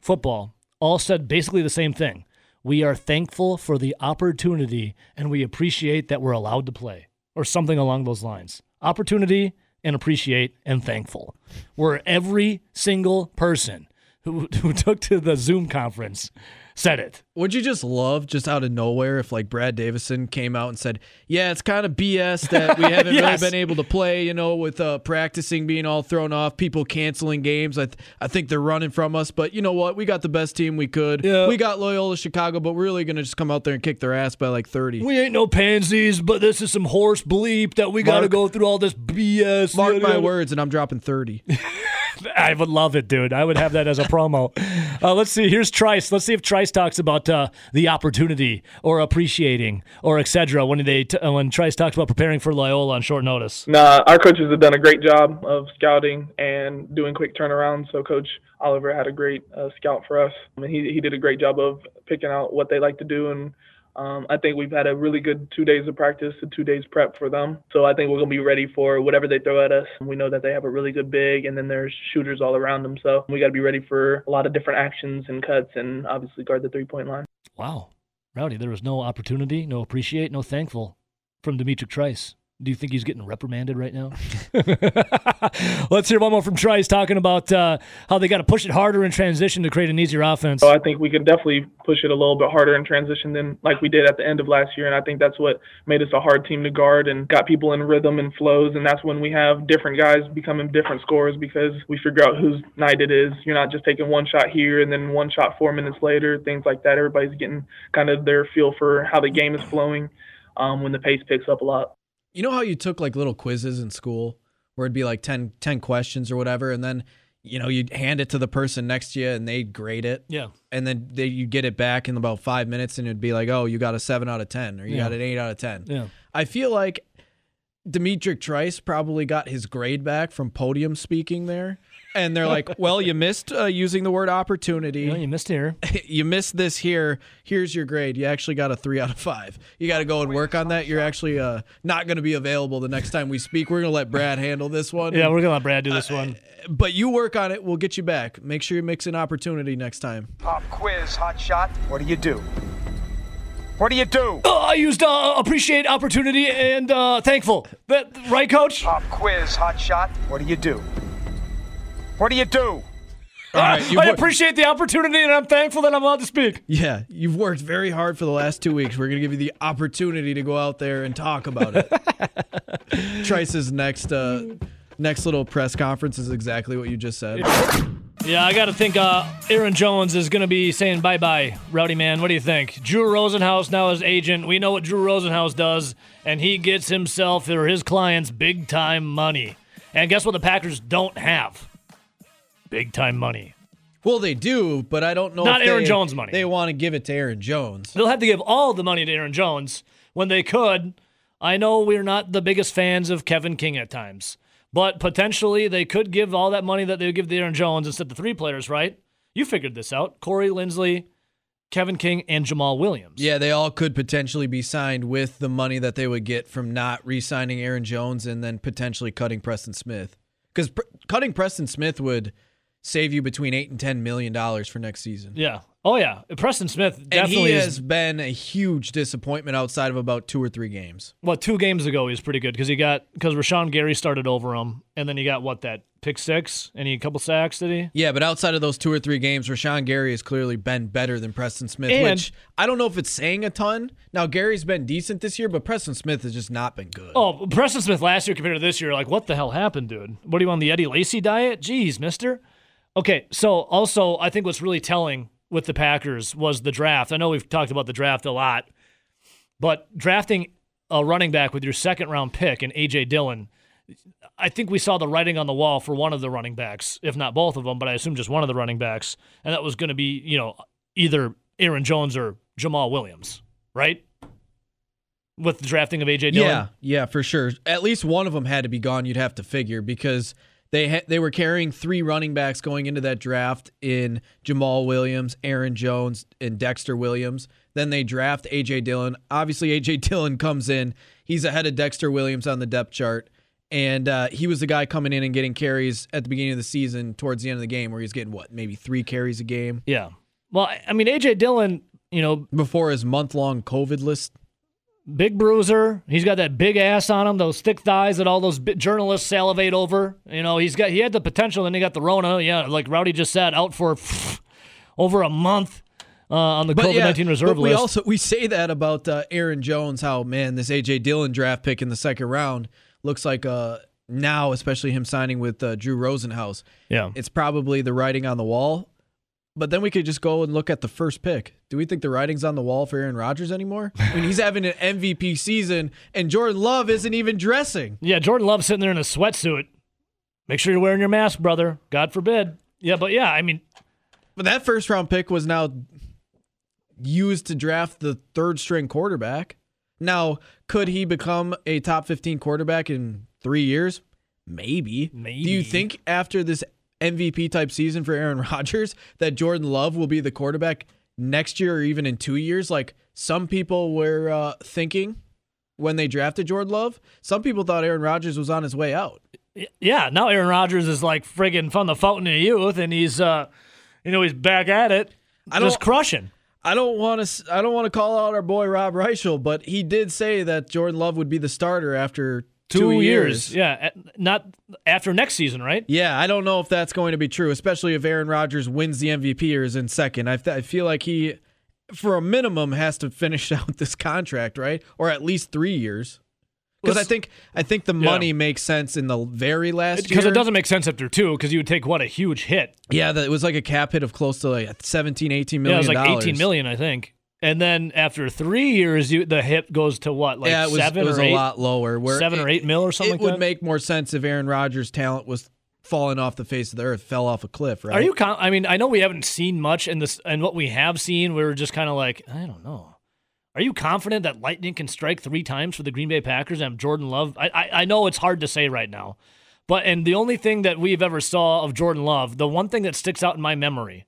football all said basically the same thing. We are thankful for the opportunity and we appreciate that we're allowed to play or something along those lines. Opportunity and appreciate and thankful. Where every single person who, who took to the Zoom conference said it. Would you just love, just out of nowhere, if like Brad Davison came out and said, "Yeah, it's kind of BS that we haven't Yes. really been able to play, you know, with uh, practicing being all thrown off, people canceling games. I th- I think they're running from us, but you know what? We got the best team we could. Yeah. We got Loyola Chicago, but we're really gonna just come out there and kick their ass by like thirty. We ain't no pansies, but this is some horse bleep that we got to go through all this BS. Mark my words, and I'm dropping thirty. I would love it, dude. I would have that as a promo. Uh, let's see. Here's Trice. Let's see if Trice talks about uh, the opportunity or appreciating or etc. When they t- uh, when Trice talked about preparing for Loyola on short notice. Nah, our coaches have done a great job of scouting and doing quick turnarounds. So Coach Oliver had a great uh, scout for us. I mean, he he did a great job of picking out what they like to do, and um, I think we've had a really good two days of practice and two days prep for them. So I think we're gonna be ready for whatever they throw at us. We know that they have a really good big, and then there's shooters all around them. So we got to be ready for a lot of different actions and cuts, and obviously guard the three point line. Wow, Rowdy, there was no opportunity, no appreciate, no thankful from D'Mitrik Trice. Do you think he's getting reprimanded right now? Let's hear one more from Trice talking about uh, how they got to push it harder in transition to create an easier offense. So I think we can definitely push it a little bit harder in transition than like we did at the end of last year. And I think that's what made us a hard team to guard and got people in rhythm and flows. And that's when we have different guys becoming different scorers because we figure out whose night it is. You're not just taking one shot here and then one shot four minutes later, things like that. Everybody's getting kind of their feel for how the game is flowing um, when the pace picks up a lot. You know how you took like little quizzes in school where it'd be like 10, 10 questions or whatever, and then you know you'd hand it to the person next to you and they'd grade it, yeah, and then they, you get it back in about five minutes, and it'd be like, oh, you got a seven out of ten, or you Yeah. got an eight out of ten. yeah. I feel like D'Mitrik Trice probably got his grade back from podium speaking there. And they're like, well, you missed uh, using the word opportunity. You, know, you missed here. you missed this here. Here's your grade. You actually got a three out of five. You got to go and work on that. You're actually uh, not going to be available the next time we speak. We're going to let Brad handle this one. Yeah, we're gonna let Brad do this one. But you work on it. We'll get you back. Make sure you mix in opportunity next time. Pop quiz, hot shot. What do you do? What do you do? Uh, I used uh, appreciate opportunity and uh, thankful. That right, Coach? Pop quiz, hot shot. What do you do? What do you do? All right, you've I wor- appreciate the opportunity and I'm thankful that I'm allowed to speak. Yeah, you've worked very hard for the last two weeks. We're going to give you the opportunity to go out there and talk about it. Trice's next uh, next little press conference is exactly what you just said. Yeah, I got to think uh, Aaron Jones is going to be saying bye bye, Rowdy Man. What do you think? Drew Rosenhaus now is agent. We know what Drew Rosenhaus does, and he gets himself or his clients big time money. And guess what the Packers don't have? Big time money. Well, they do, but I don't know. Not if Aaron they- Jones money. They want to give it to Aaron Jones. They'll have to give all the money to Aaron Jones when they could. I know we're not the biggest fans of Kevin King at times, but potentially they could give all that money that they would give to Aaron Jones instead of three players, right? You figured this out. Corey Linsley, Kevin King, and Jamal Williams. Yeah, they all could potentially be signed with the money that they would get from not re-signing Aaron Jones and then potentially cutting Preston Smith. Because pr- cutting Preston Smith would save you between eight and ten million dollars for next season. Yeah. Oh, yeah. Preston Smith And definitely he is has been a huge disappointment outside of about two or three games. Well, two games ago he was pretty good because he got because Rashan Gary started over him, and then he got what that pick six and he a couple sacks did he? Yeah, but outside of those two or three games, Rashan Gary has clearly been better than Preston Smith, And- which I don't know if it's saying a ton. Now Gary's been decent this year, but Preston Smith has just not been good. Oh, Preston Smith last year compared to this year, like what the hell happened, dude? What are you on the Eddie Lacy diet? Jeez, Mister. Okay, so also I think what's really telling with the Packers was the draft. I know we've talked about the draft a lot, but drafting a running back with your second round pick and AJ Dillon. I think we saw the writing on the wall for one of the running backs, if not both of them, but I assume just one of the running backs, and that was going to be, you know, either Aaron Jones or Jamal Williams, right? With the drafting of AJ Dillon. Yeah, yeah, for sure. At least one of them had to be gone. You'd have to figure because they ha- they were carrying three running backs going into that draft in Jamal Williams, Aaron Jones, and Dexter Williams. Then they draft AJ Dillon. Obviously, AJ Dillon comes in. He's ahead of Dexter Williams on the depth chart. And uh, he was the guy coming in and getting carries at the beginning of the season, towards the end of the game, where he's getting what, maybe three carries a game Yeah. Well, I- I mean, AJ Dillon, you know, before his month long COVID list. Big bruiser. He's got that big ass on him, those thick thighs that all those bi- journalists salivate over. You know, he's got he had the potential, then he got the Rona. Yeah, like Rowdy just said, out for over a month. uh, on the COVID yeah, nineteen reserve but we list. also we say that about uh, Aaron Jones. How man, this AJ Dillon draft pick in the second round looks like uh, now, especially him signing with uh, Drew Rosenhaus. yeah, It's probably the writing on the wall. But then we could just go and look at the first pick. Do we think the writing's on the wall for Aaron Rodgers anymore? I mean, he's having an MVP season and Jordan Love isn't even dressing. yeah. Jordan Love sitting there in a sweatsuit. Make sure you're wearing your mask, brother. God forbid. Yeah, but yeah, I mean, But that first round pick was now used to draft the third string quarterback. Now, could he become a top 15 quarterback in three years? Maybe. Maybe. Do you think after this MVP type season for Aaron Rodgers that Jordan Love will be the quarterback next year or even in two years? Like some people were uh, thinking when they drafted Jordan Love. Some people thought Aaron Rodgers was on his way out. yeah. Now Aaron Rodgers is like friggin' from the fountain of youth, and he's uh, you know, he's back at it, I just don't- crushing. I don't want to. I don't want to call out our boy Rob Reichel, but he did say that Jordan Love would be the starter after two, years. Yeah, not after next season, right? Yeah, I don't know if that's going to be true, especially if Aaron Rodgers wins the MVP or is in second. I, th- I feel like he, for a minimum, has to finish out this contract, right? Or at least three years. Because I think I think the Yeah. money makes sense in the very last year. Because it doesn't make sense after two, because you would take what a huge hit. Yeah, that it was like a cap hit of close to like 17, 18 Yeah, it was like dollars. eighteen million, I think. And then after three years, you the hip goes to what, like yeah, it was, seven it was or a eight, lot lower. Where seven or eight mil or something It like would that. make more sense if Aaron Rodgers' talent was falling off the face of the earth, fell off a cliff, right? Are you? Con- I mean, I know we haven't seen much in this, and what we have seen, we were just kind of like, I don't know. Are you confident that lightning can strike three times for the Green Bay Packers and Jordan Love? I, I I know it's hard to say right now, but and the only thing that we've ever saw of Jordan Love, the one thing that sticks out in my memory,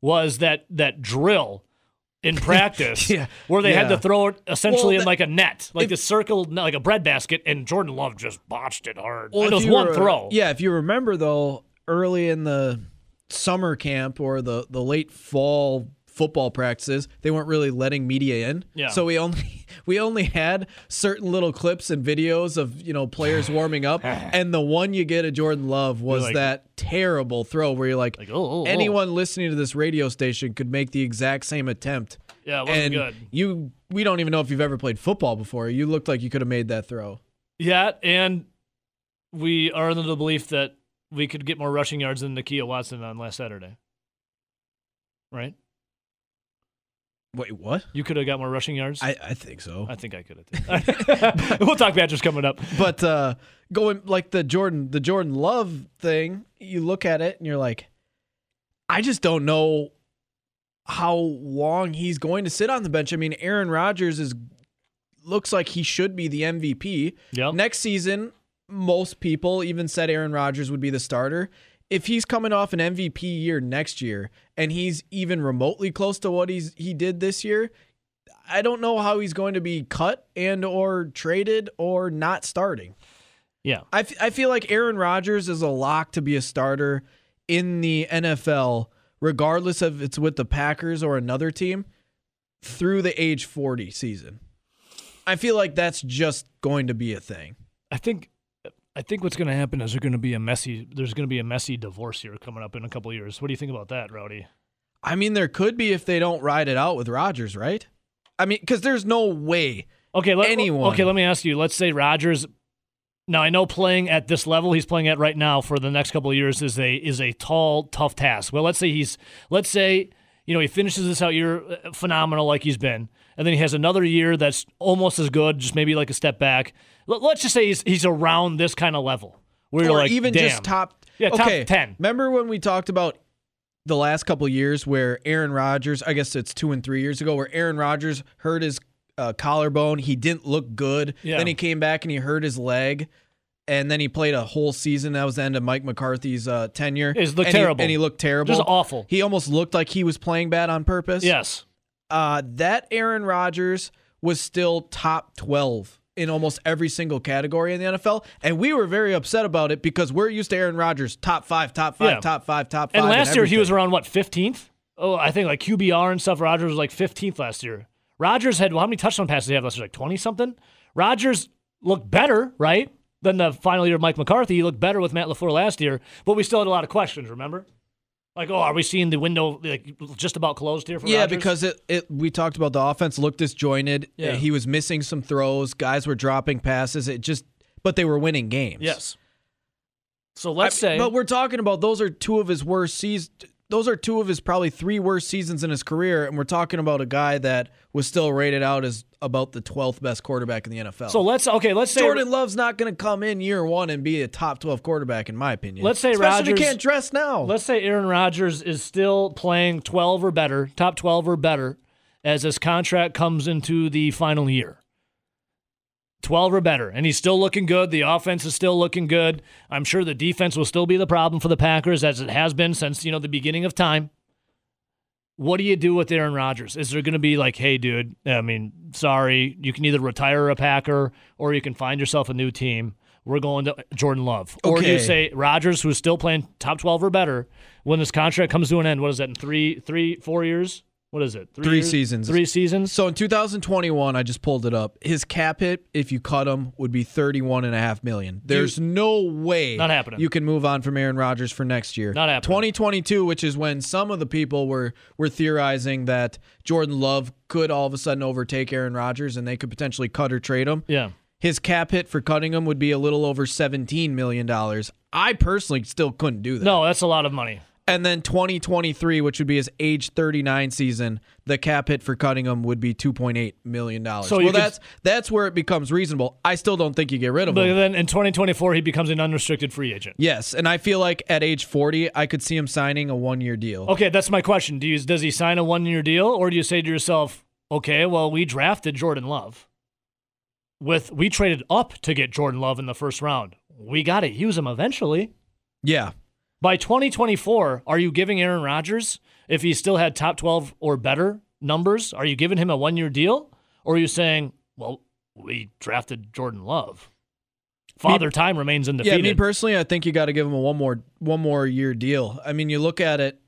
was that that drill in practice Yeah. where they had to throw it essentially Well, in like a net, like if- a circle, like a bread basket, and Jordan Love just botched it hard. Well, it was one were- throw. Yeah, if you remember though, early in the summer camp or the the late fall football practices, they weren't really letting media in. Yeah. So we only we only had certain little clips and videos of you know players warming up, and the one you get of Jordan Love was like- that terrible throw where you're like, Like, oh, oh, oh. anyone listening to this radio station could make the exact same attempt. Yeah, it wasn't and good. you, we don't even know if you've ever played football before. You looked like you could have made that throw. Yeah, and we are under the belief that we could get more rushing yards than Nakia Watson on last Saturday. Right? Wait, what? You could have got more rushing yards. I, I think so. I think I could have. we'll talk Badgers coming up. but uh going like the Jordan the Jordan Love thing, you look at it and you're like, I just don't know how long he's going to sit on the bench. I mean, Aaron Rodgers is looks like he should be the MVP. Yep. Next season, most people even said Aaron Rodgers would be the starter. If he's coming off an MVP year next year and he's even remotely close to what he's he did this year, I don't know how he's going to be cut and or traded or not starting. Yeah. I, f- I feel like Aaron Rodgers is a lock to be a starter in the NFL, regardless of it's with the Packers or another team, through the age 40 season. I feel like that's just going to be a thing. I think I think what's going to happen is there's going to be a messy there's going to be a messy divorce here coming up in a couple of years. What do you think about that, Rowdy? I mean, there could be if they don't ride it out with Rodgers, right? I mean, because there's no way. Okay, let, Anyone. Okay, let me ask you. Let's say Rodgers. Now I know playing at this level he's playing at right now for the next couple of years is a is a tall, tough task. Well, let's say he's let's say you know he finishes this out year uh, phenomenal like he's been, and then he has another year that's almost as good, just maybe like a step back. Let, us just say he's he's around this kind of level where or like even Damn. just top. Yeah, top 10. Remember when we talked about the last couple of years where Aaron Rodgers, I guess it's two and three years ago, where Aaron Rodgers hurt his uh, collarbone. He didn't look good. Yeah. Then he came back and he hurt his leg. And then he played a whole season. That was the end of Mike McCarthy's uh, tenure. He looked and terrible. and he looked terrible. Just awful. He almost looked like he was playing bad on purpose. Yes. Uh, that Aaron Rodgers was still top 12 in almost every single category in the NFL. And we were very upset about it because we're used to Aaron Rodgers top five, top five, Yeah. top five, top five. And last year he was around what 15th? Oh, I think like QBR and stuff. Rodgers was like 15th last year. Rodgers had well, how many touchdown passes did he have last year? Like 20 something. Rodgers looked better, right, than the final year of Mike McCarthy. He looked better with Matt Lafleur last year, but we still had a lot of questions. Remember? Like, oh, are we seeing the window like just about closed here for Yeah, Rodgers? because it, it we talked about the offense looked disjointed. Yeah. He was missing some throws. Guys were dropping passes. It just but they were winning games. yes. So let's I- say, But we're talking about those are two of his worst seasons. Those are two of his probably three worst seasons in his career, and we're talking about a guy that was still rated out as about the 12th best quarterback in the NFL. so let's okay, let's say Jordan Love's not going to come in year one and be a top 12 quarterback, in my opinion. Let's say Especially Rodgers- can't dress now. Let's say Aaron Rodgers is still playing 12 or better, top 12 or better, as his contract comes into the final year. 12 or better, and he's still looking good. The offense is still looking good. I'm sure the defense will still be the problem for the Packers, as it has been since you know the beginning of time. What do you do with Aaron Rodgers? Is there going to be like, hey, dude, I mean, sorry, you can either retire a Packer or you can find yourself a new team. We're going to Jordan Love. Or do you say Rodgers, who's still playing top 12 or better, when this contract comes to an end, what is that, in three, three, four years? What is it? Three years? seasons. Three seasons? So in 2021, I just pulled it up. His cap hit, if you cut him, would be 31 and a half million. There's no way Not happening. you can move on from Aaron Rodgers for next year. Not happening. 2022, which is when some of the people were were theorizing that Jordan Love could all of a sudden overtake Aaron Rodgers and they could potentially cut or trade him. Yeah. His cap hit for cutting him would be a little over 17 million dollars. I personally still couldn't do that. No, that's a lot of money. And then 2023, which would be his age 39 season, the cap hit for cutting him would be 2.8 million dollars. So well, you could- that's that's where it becomes reasonable. I still don't think you get rid of him. But then in 2024, he becomes an unrestricted free agent. Yes, and I feel like at age 40, I could see him signing a one-year deal. Okay, that's my question. Do you, does he sign a one year deal, or do you say to yourself, okay, well, we drafted Jordan Love. With we traded up to get Jordan Love in the first round. We got to use him eventually. Yeah, By 2024, are you giving Aaron Rodgers, if he still had top 12 or better numbers, are you giving him a one year deal? Or are you saying, well, we drafted Jordan Love? Father Time remains undefeated. yeah. Me personally, I think you got to give him a one more one more year deal. I mean, you look at it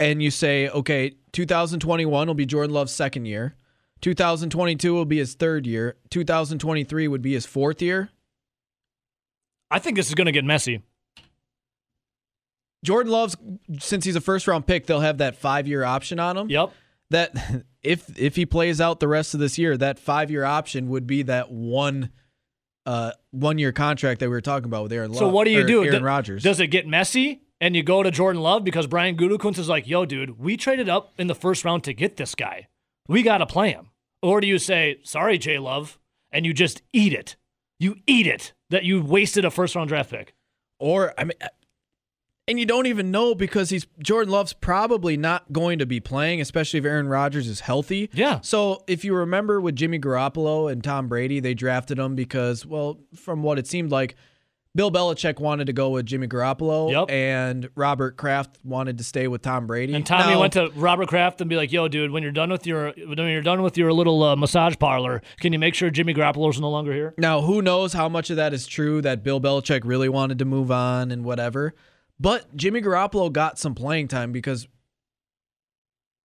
and you say, okay, 2021 will be Jordan Love's second year. 2022 will be his third year. 2023 would be his fourth year. I think this is going to get messy. Jordan Love's since he's a first round pick, they'll have that five year option on him. Yep. That if if he plays out the rest of this year, that five year option would be that one uh one year contract that we were talking about with Aaron Love. So what do you do? Aaron Rodgers. Does it get messy and you go to Jordan Love because Brian Gutekunst is like, "Yo, dude, we traded up in the first round to get this guy. We got to play him." Or do you say, "Sorry, Jay Love," and you just eat it? You eat it that you wasted a first round draft pick. or I mean and you don't even know because he's Jordan Love's probably not going to be playing, especially if Aaron Rodgers is healthy. Yeah. So if you remember with Jimmy Garoppolo and Tom Brady, they drafted him because, well, from what it seemed like, Bill Belichick wanted to go with Jimmy Garoppolo, Yep. and Robert Kraft wanted to stay with Tom Brady. And Tommy Now- went to Robert Kraft and be like, "Yo, dude, when you're done with your when you're done with your little uh, massage parlor, can you make sure Jimmy Garoppolo's no longer here?" Now, who knows how much of that is true that Bill Belichick really wanted to move on and whatever. But Jimmy Garoppolo got some playing time because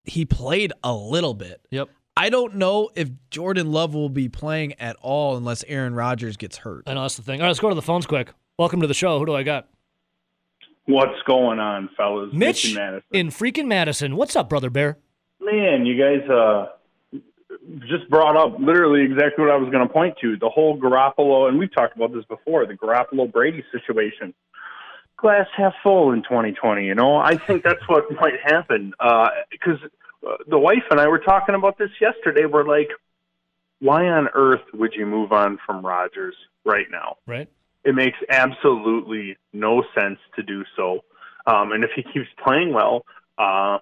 he played a little bit. Yep. I don't know if Jordan Love will be playing at all unless Aaron Rodgers gets hurt. I know that's the thing. All right, let's go to the phones quick. Welcome to the show. Who do I got? What's going on, fellas? Mitch and Madison. in freaking Madison. What's up, brother bear? Man, you guys uh, just brought up literally exactly what I was going to point to. The whole Garoppolo, and we've talked about this before, the Garoppolo Brady situation. Glass half full in 2020. You know, I think that's what might happen because uh, the wife and I were talking about this yesterday. We're like, why on earth would you move on from Rodgers right now? Right. it makes absolutely no sense to do so. Um, and if he keeps playing well, uh,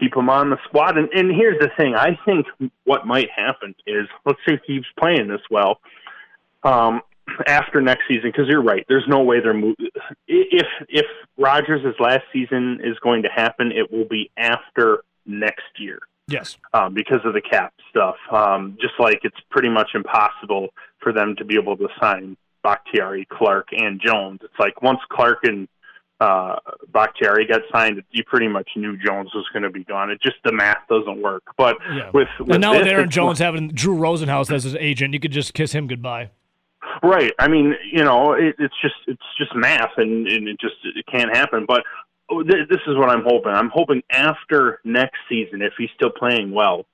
keep him on the squad. And, and here's the thing: I think what might happen is, let's say he keeps playing this well um, after next season. Because you're right, there's no way they're moving. If if Rodgers' last season is going to happen, it will be after next year Yes. um, because of the cap stuff. Um, just like it's pretty much impossible for them to be able to sign Bakhtiari, Clark, and Jones. It's like once Clark and uh, Bakhtiari got signed, you pretty much knew Jones was going to be gone. It just the math doesn't work. But Yeah. with, with and now this, with Aaron Jones having Drew Rosenhaus as his agent, you could just kiss him goodbye. Right. I mean, you know, it, it's just it's just math, and, and it just it can't happen. But oh, th- this is what I'm hoping. I'm hoping after next season, if he's still playing well,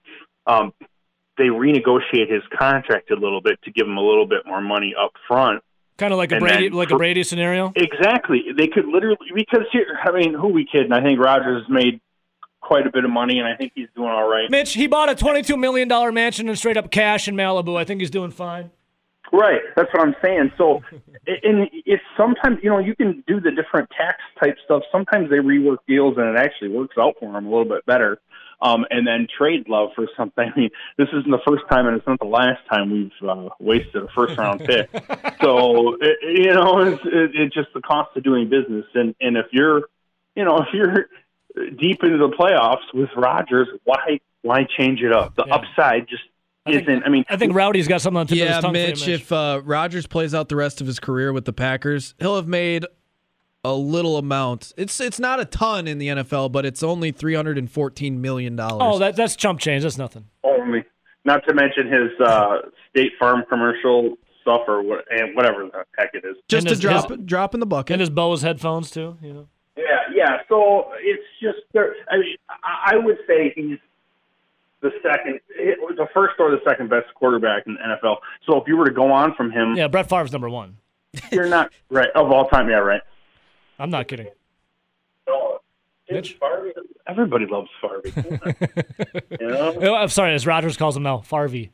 um, they renegotiate his contract a little bit to give him a little bit more money up front. Kind of like a Brady, then like a Brady scenario. Exactly. They could literally because here. I mean, who we kidding? I think Rodgers made quite a bit of money, and I think he's doing all right. Mitch, he bought a twenty-two million dollar mansion in straight up cash in Malibu. I think he's doing fine. Right. That's what I'm saying. So, and it's sometimes you know you can do the different tax type stuff. Sometimes they rework deals, and it actually works out for them a little bit better. Um, and then trade love for something. I mean, this isn't the first time, and it's not the last time we've uh, wasted a first round pick. so, it, you know, it's, it, it's just the cost of doing business. And and if you're, you know, if you're deep into the playoffs with Rodgers, why why change it up? The Yeah. upside just I isn't. I mean, I think Rowdy's got something on the tip of Yeah, his tongue. for you, Mitch, if uh, Rodgers plays out the rest of his career with the Packers, he'll have made a little amount. It's it's not a ton in the NFL, but it's only three hundred and fourteen million dollars. oh, that, that's chump change. That's nothing. only. Not to mention his uh, State Farm commercial stuff or what, and whatever the heck it is. just and to his- drop his- drop in the bucket. And his Bose headphones too. You know. Yeah, yeah. So it's just there. I mean, I I would say he's the second, the first or the second best quarterback in the NFL. So if you were to go on from him, Yeah, Brett Favre's number one. you're not right of all time. Yeah, right. I'm not kidding. Mitch? Everybody loves Farby. you know? Oh, I'm sorry, as Rodgers calls him now, Farvey.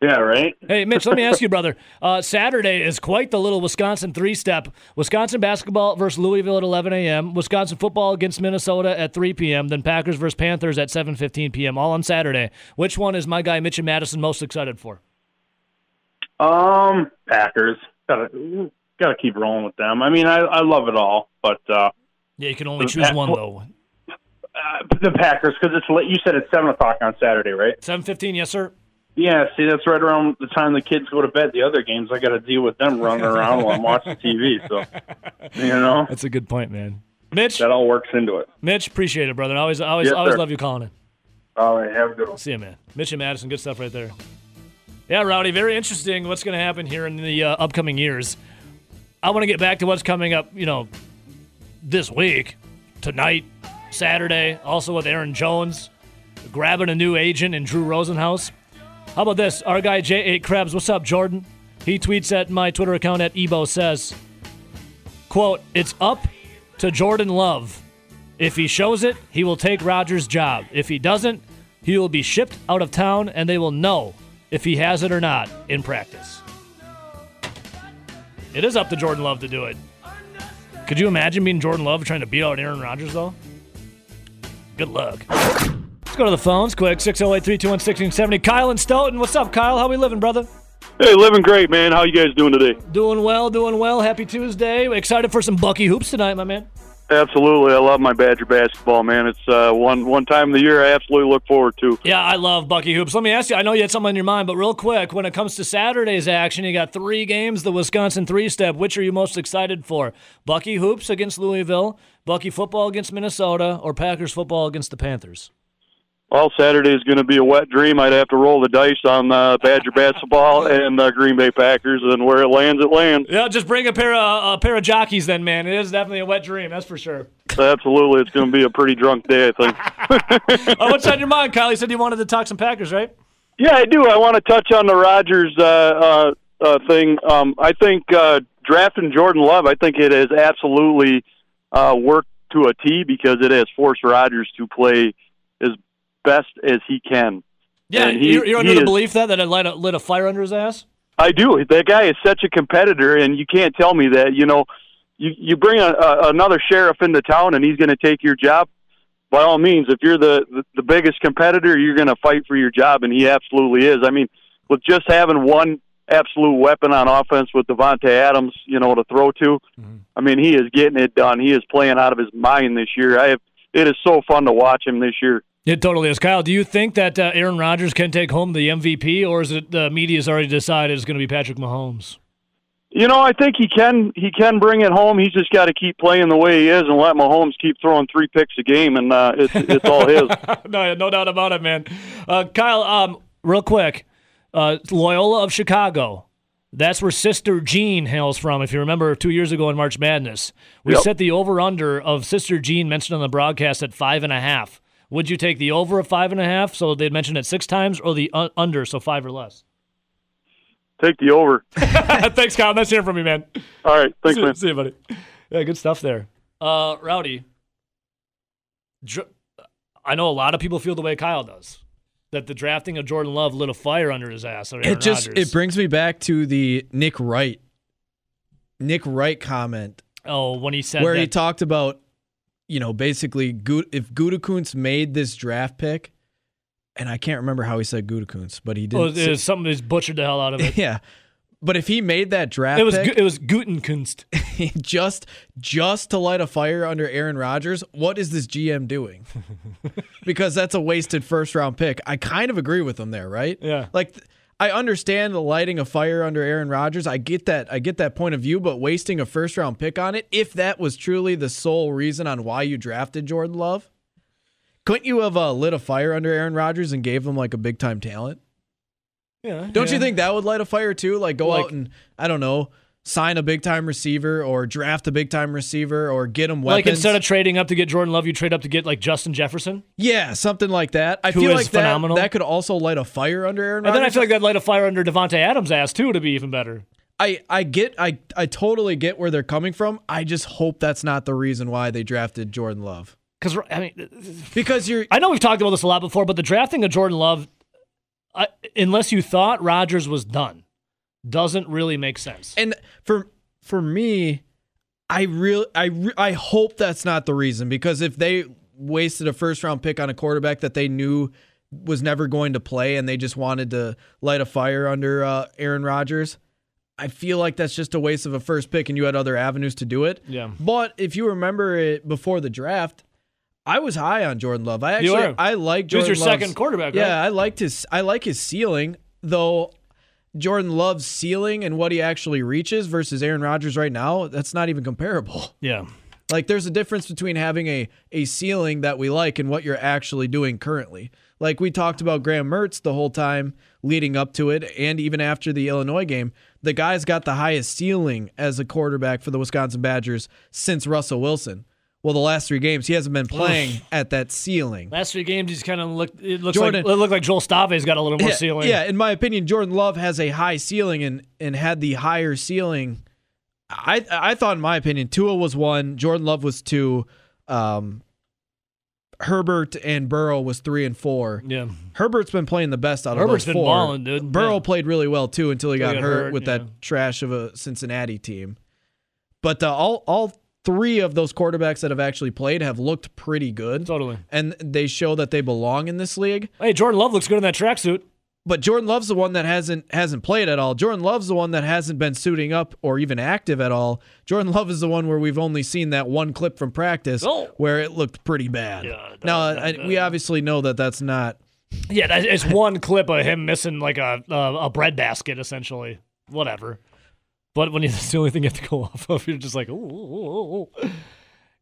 Yeah, right. Hey, Mitch, let me ask you, brother. Uh, Saturday is quite the little Wisconsin three step. Wisconsin basketball versus Louisville at 11 a.m., Wisconsin football against Minnesota at 3 p.m., then Packers versus Panthers at 7.15 p.m., all on Saturday. Which one is my guy, Mitch and Madison, most excited for? Um, Packers. Gotta gotta keep rolling with them. I mean, I I love it all, but uh, Yeah, you can only choose Pac- one, though. uh the Packers because it's late. You said it's seven o'clock on Saturday, right? 7.15, yes, sir? Yeah. See, that's right around the time the kids go to bed. The other games, I got to deal with them running around while I'm watching TV. So, you know, That's a good point, man. Mitch, that all works into it. Mitch, appreciate it, brother. Always, always, Yes, always sir. love you calling it. All right, have a good one. See you, man. Mitch and Madison, good stuff right there. Yeah, Rowdy, very interesting what's going to happen here in the uh, upcoming years. I want to get back to what's coming up, you know, this week, tonight, Saturday, also with Aaron Jones, grabbing a new agent in Drew Rosenhaus. How about this? Our guy J8 Krebs, what's up, Jordan? He tweets at my Twitter account at Ebo says, quote, it's up to Jordan Love. If he shows it, he will take Rodgers' job. If he doesn't, he will be shipped out of town and they will know if he has it or not in practice. It is up to Jordan Love to do it. Could you imagine being Jordan Love trying to beat out Aaron Rodgers, though? Good luck. Go to the phones quick 608 321 1670. Kyle and Stoughton. What's up, Kyle? How we living, brother? Hey, living great, man. How you guys doing today? Doing well, doing well. Happy Tuesday. Excited for some Bucky hoops tonight, my man. Absolutely, I love my Badger basketball, man. It's uh, one one time of the year I absolutely look forward to. Yeah, I love Bucky Hoops. Let me ask you, I know you had something on your mind, but real quick, when it comes to Saturday's action, you got three games, the Wisconsin three step. Which are you most excited for? Bucky Hoops against Louisville, Bucky football against Minnesota, or Packers football against the Panthers? Well, Saturday is going to be a wet dream. I'd have to roll the dice on uh, Badger basketball and uh, Green Bay Packers, and where it lands, it lands. Yeah, just bring a pair of a pair of jockeys then, man. It is definitely a wet dream, that's for sure. Absolutely, it's going to be a pretty drunk day, I think. oh, what's on your mind, Kyle? You said you wanted to talk some Packers, right? Yeah, I do. I want to touch on the Rodgers uh, uh, uh, thing. Um, I think uh, drafting Jordan Love, I think it has absolutely uh, worked to a T because it has forced Rodgers to play best as he can. Yeah, he- you're, you're under the is- belief that that it lit a, lit a fire under his ass. I do. That guy is such a competitor, and you can't tell me that. You know, you you bring a, a, another sheriff into town, and he's going to take your job. By all means, if you're the the, the biggest competitor, you're going to fight for your job, and he absolutely is. I mean, with just having one absolute weapon on offense with Davante Adams, you know, to throw to, mm-hmm. I mean, he is getting it done. He is playing out of his mind this year. I have. It is so fun to watch him this year. It totally is. Kyle, do you think that uh, Aaron Rodgers can take home the MVP, or is it the media's already decided it's going to be Patrick Mahomes? You know, I think he can he can bring it home. He's just got to keep playing the way he is and let Mahomes keep throwing three picks a game, and uh, it's it's all his. no, no doubt about it, man. Uh, Kyle, um, real quick, uh, Loyola of Chicago That's where Sister Jean hails from. If you remember, two years ago in March Madness, we Yep. set the over under of Sister Jean mentioned on the broadcast at five and a half. Would you take the over of five and a half, so they'd mentioned it six times, or the un- under, so five or less? Take the over. Thanks, Kyle. Nice hearing from you, man. All right. Thanks, see, man. see you, buddy. Yeah, good stuff there. Uh, Rowdy, dr- I know a lot of people feel the way Kyle does. That the drafting of Jordan Love lit a fire under his ass. Aaron It just Rodgers. it brings me back to the Nick Wright, Nick Wright comment oh when he said where that, he talked about, you know, basically if Gutekunst made this draft pick, and I can't remember how he said Gutekunst, but he oh, didn't. it was something that's butchered the hell out of it. yeah, but if he made that draft It was pick it was Gutenkunst. just just to light a fire under Aaron Rodgers, what is this GM doing? because that's a wasted first round pick. I kind of agree with him there, right? Yeah. Like th- I understand the lighting a fire under Aaron Rodgers. I get that. I get that point of view, but wasting a first round pick on it, if that was truly the sole reason on why you drafted Jordan Love, couldn't you have uh, lit a fire under Aaron Rodgers and gave him like a big time talent? Yeah. Don't you think that would light a fire too? Like go Like- out and I don't know, sign a big time receiver or draft a big time receiver or get him weapons. Like instead of trading up to get Jordan Love, you trade up to get like Justin Jefferson. yeah, something like that. I feel like that, phenomenal. that could also light a fire under Aaron And then I feel like that light a fire under Davante Adams' ass too to be even better. I, I get I I totally get where they're coming from. I just hope that's not the reason why they drafted Jordan Love. Because I mean, Because you're I know we've talked about this a lot before, but the drafting of Jordan Love, I, unless you thought Rodgers was done, doesn't really make sense. and for for me, I really I re- I hope that's not the reason because if they wasted a first round pick on a quarterback that they knew was never going to play and they just wanted to light a fire under uh, Aaron Rodgers, I feel like that's just a waste of a first pick and you had other avenues to do it. Yeah. But if you remember it before the draft, I was high on Jordan Love. I actually. I like He was your Love's- second quarterback, right? Yeah, I liked his I like his ceiling, though Jordan Love's ceiling and what he actually reaches versus Aaron Rodgers right now, that's not even comparable. Yeah. Like there's a difference between having a a ceiling that we like and what you're actually doing currently. Like we talked about Graham Mertz the whole time leading up to it and even after the Illinois game, the guy's got the highest ceiling as a quarterback for the Wisconsin Badgers since Russell Wilson. Well, the last three games he hasn't been playing at that ceiling. Last three games, he's kind of looked. It looks Jordan- like it looked like Joel Stave's got a little more yeah, ceiling. Yeah, in my opinion, Jordan Love has a high ceiling and and had the higher ceiling. I I thought, in my opinion, Tua was one, Jordan Love was two, um, Herbert and Burrow was three and four. Yeah. Herbert's been playing the best out of Herbert's those been four. balling, dude. Burrow Yeah. played really well too until he Until got, got hurt, hurt, with yeah. that trash of a Cincinnati team. But uh, all all three of those quarterbacks that have actually played have looked pretty good, Totally. and they show that they belong in this league. Hey, Jordan Love looks good in that tracksuit. But Jordan Love's the one that hasn't hasn't played at all. Jordan Love's the one that hasn't been suiting up or even active at all. Jordan Love is the one where we've only seen that one clip from practice Oh. where it looked pretty bad. Yeah, now that- I, that- we obviously know that that's not. Yeah, that, it's one clip of him missing like a a, a bread basket, essentially. Whatever. But that's the only thing you have to go off of, you're just like, ooh, ooh, ooh,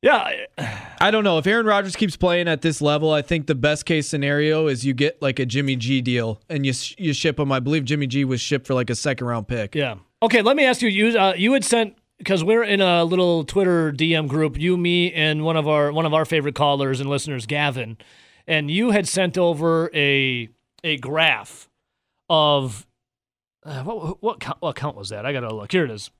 yeah. I- I don't know if Aaron Rodgers keeps playing at this level. I think the best case scenario is you get like a Jimmy G deal and you you ship him. I believe Jimmy G was shipped for like a second round pick. Yeah. Okay, let me ask you. You uh, you had sent because we're in a little Twitter DM group. You, me, and one of our one of our favorite callers and listeners, Gavin, and you had sent over a a graph of uh, what what count, what count was that? I gotta look. Here it is.